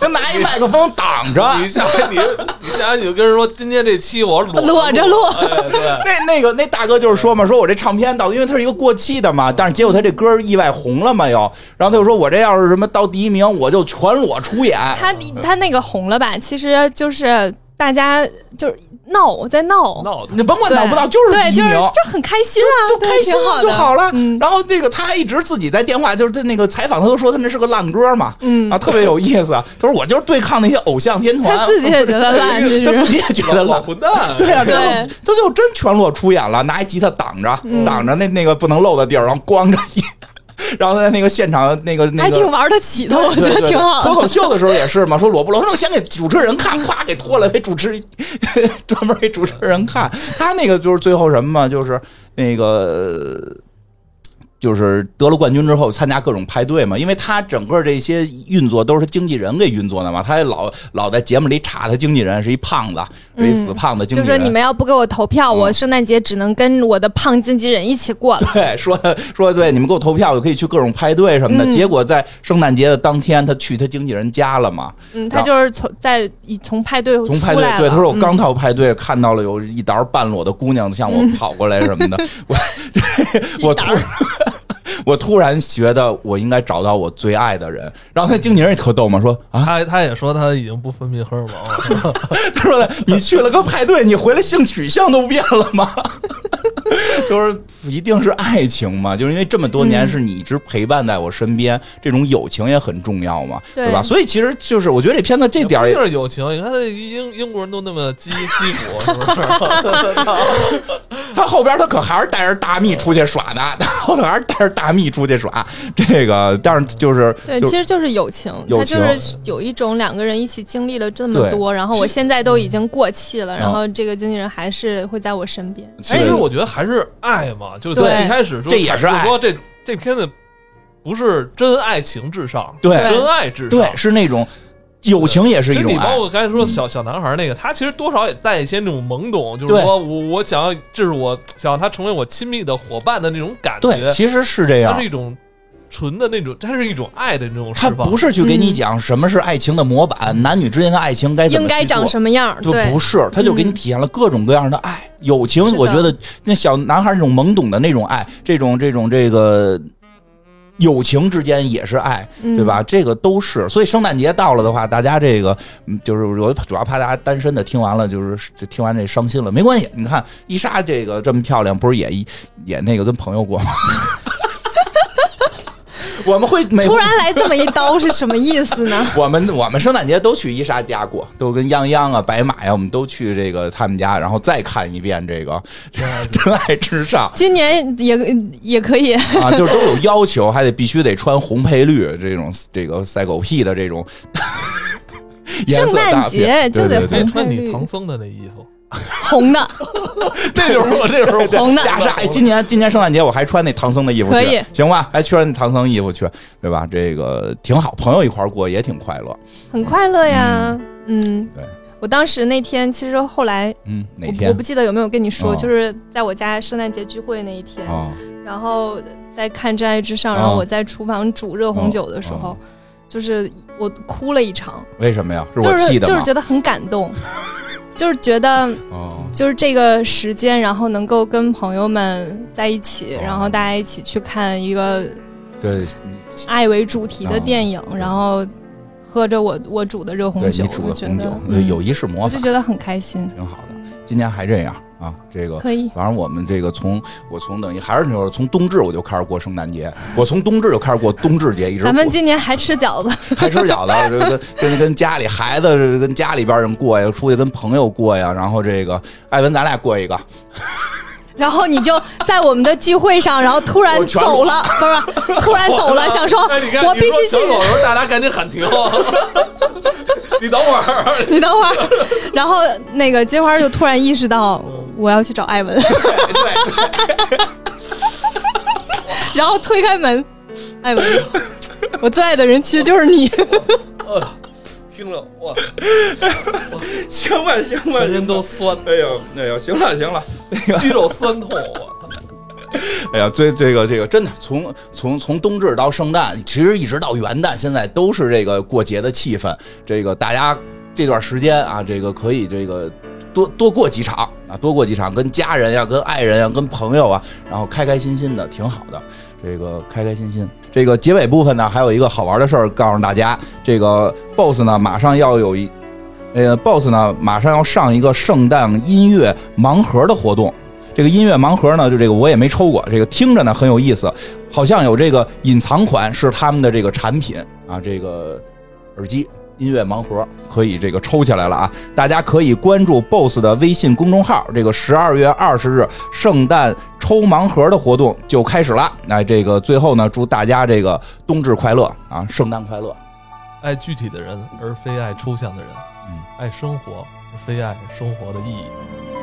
B: 就拿一麦克风挡着。
A: 你下来你你下来你就跟人说，今天这期我裸
C: 裸着录
A: 哎，对，
B: 那那个那大哥就是说嘛，说我这唱片到，因为他是一个过气的嘛，但是结果他这歌意外红了嘛又，然后他就说我这要是什么到第一名，我就全裸出演。
C: 他他那个红了吧？其实就是大家就是闹在闹，
A: 闹
B: 你甭管
C: 对。
B: 闹不闹，就是
C: 对。就是就很开心啊，对
B: 就开心就好了。
C: 嗯。
B: 然后那个他还一直自己在电话，就是在那个采访，他都说他那是个烂歌嘛，
C: 嗯。
B: 啊，特别有意思。他说我就是对抗那些偶像天团，
C: 他自己也觉得烂，
B: 他自己也觉得烂。
A: 混蛋，
B: 对啊，
C: 对。
B: 这就这就真全裸出演了，拿一吉他挡着，
C: 嗯。
B: 挡着那那个不能露的地儿，然后光着一，然后在那个现场那个那个
C: 还挺玩得起的，我觉得挺好的。
B: 脱口秀的时候也是嘛，说裸不裸，说先给主持人看，咵给脱了，给主持 专门给主持人看。他那个就是最后什么嘛，就是那个。就是得了冠军之后参加各种派对嘛，因为他整个这些运作都是他经纪人给运作的嘛，他也老老在节目里插他经纪人是一胖子，是一死胖子经纪人。
C: 就说你们要不给我投票，我圣诞节只能跟我的胖经纪人一起过了。
B: 对，说说对，你们给我投票，我可以去各种派对什么的。结果在圣诞节的当天，他去他经纪人家了嘛。
C: 嗯，他就是从在从派对
B: 从派对对，他说我刚到派对看到了有一沓半裸的姑娘向我跑过来什么的，我 我突。我突然觉得我应该找到我最爱的人，然后他经纪人也特逗嘛，说啊，
A: 他他也说他已经不分泌荷尔蒙了。
B: 他说的，你去了个派对，你回来性取向都变了吗？就是一定是爱情嘛，就是因为这么多年是你一直陪伴在我身边，这种友情也很重要嘛，对吧？所以其实就是我觉得这片子这点儿
A: 也是友情。你看这英英国人都那么基基础，是不是？
B: 他后边他可还是带着大蜜出去耍呢，他后头还是带着大蜜出去耍。这个但是就是
C: 对，其实就是友情，它就是有一种两个人一起经历了这么多，然后我现在都已经过气了，然后这个经纪人还是会在我身边。
A: 其实我觉得还是爱嘛，就是一开始
B: 这也是
A: 说这这片子不是真爱情至上，
B: 对
A: 真爱至上，
B: 对是那种。友情也是一种
A: 你包括刚才说小小男孩那个，他其实多少也带一些那种懵懂，就是说我我想要，这是我想要他成为我亲密的伙伴的那种感
B: 觉。对，其实是这样。
A: 它是一种纯的那种，它是一种爱的那种
B: 释放。不是去给你讲什么是爱情的模板，男女之间的爱情该
C: 应该长什么样？
B: 对，不是，他就给你体现了各种各样的爱。友情，我觉得那小男孩那种懵懂的那种爱，这种这种这个。友情之间也是爱，对吧？这个都是，所以圣诞节到了的话，大家这个就是我主要怕大家单身的听完了就是听完这伤心了，没关系。你看伊莎这个这么漂亮，不是也也那个跟朋友过吗？我们会突
C: 然来这么一刀是什么意思呢？
B: 我们我们圣诞节都去伊莎家过，都跟泱泱啊、白马呀，我们都去这个他们家，然后再看一遍这个《真爱至上》。
C: 今年也也可以
B: 啊，就是都有要求，还得必须得穿红配绿这种这个赛狗屁的这种。
C: 圣诞节就得
A: 穿你唐僧的那衣服。
C: 红的，
A: 这就是我这时候
C: 红的
B: 袈裟。哎，今年今年圣诞节我还穿那唐僧的衣服去，行吧？还穿唐僧衣服去，对吧？这个挺好，朋友一块过也挺快乐，
C: 很快乐呀。嗯，对。我当时那天其实后来，
B: 嗯，哪天
C: 我不记得有没有跟你说，就是在我家圣诞节聚会那一天，然后在看《真爱至上》，然后我在厨房煮热红酒的时候，就是我哭了一场。
B: 为什么呀？
C: 是
B: 我气的
C: 就是觉得很感动。就是觉得，就是这个时间，然后能够跟朋友们在一起，然后大家一起去看一个
B: 对
C: 爱为主题的电影，然后喝着我我煮的热红酒，
B: 煮的红酒，友谊是魔法，
C: 我就觉得很开心，
B: 挺好的。今年还这样。啊，这个
C: 可以。
B: 反正我们这个从我从等于还是那会儿从冬至我就开始过圣诞节，我从冬至就开始过冬至节，一直。
C: 咱们今年还吃饺子，
B: 还吃饺子，跟跟跟家里孩子跟家里边人过呀，出去跟朋友过呀，然后这个艾文咱俩过一个，
C: 然后你就在我们的聚会上，然后突然走了，不是突然走了，想说我必须去。
A: 走的时候大家赶紧喊停。你等会儿，
C: 你等会儿，然后那个金花就突然意识到。我要去找艾文，然后推开门，艾文，我最爱的人其实就是你。
A: 听着，哇，
B: 行吧，行吧，
A: 全身都酸。
B: 哎呦，哎呦，行了，行了，那个
A: 肌肉酸痛。
B: 哎呀，最这个这个真的，从从从冬至到圣诞，其实一直到元旦，现在都是这个过节的气氛。这个大家这段时间啊，这个可以这个。多多过几场啊，多过几场，跟家人呀，跟爱人呀，跟朋友啊，然后开开心心的，挺好的。这个开开心心。这个结尾部分呢，还有一个好玩的事儿告诉大家。这个 BOSS 呢，马上要有一，呃，BOSS 呢，马上要上一个圣诞音乐盲盒的活动。这个音乐盲盒呢，就这个我也没抽过，这个听着呢很有意思，好像有这个隐藏款是他们的这个产品啊，这个耳机。音乐盲盒可以这个抽起来了啊！大家可以关注 BOSS 的微信公众号，这个十二月二十日圣诞抽盲盒的活动就开始了。那这个最后呢，祝大家这个冬至快乐啊，圣诞快乐！
A: 爱具体的人，而非爱抽象的人。嗯，爱生活，而非爱生活的意义。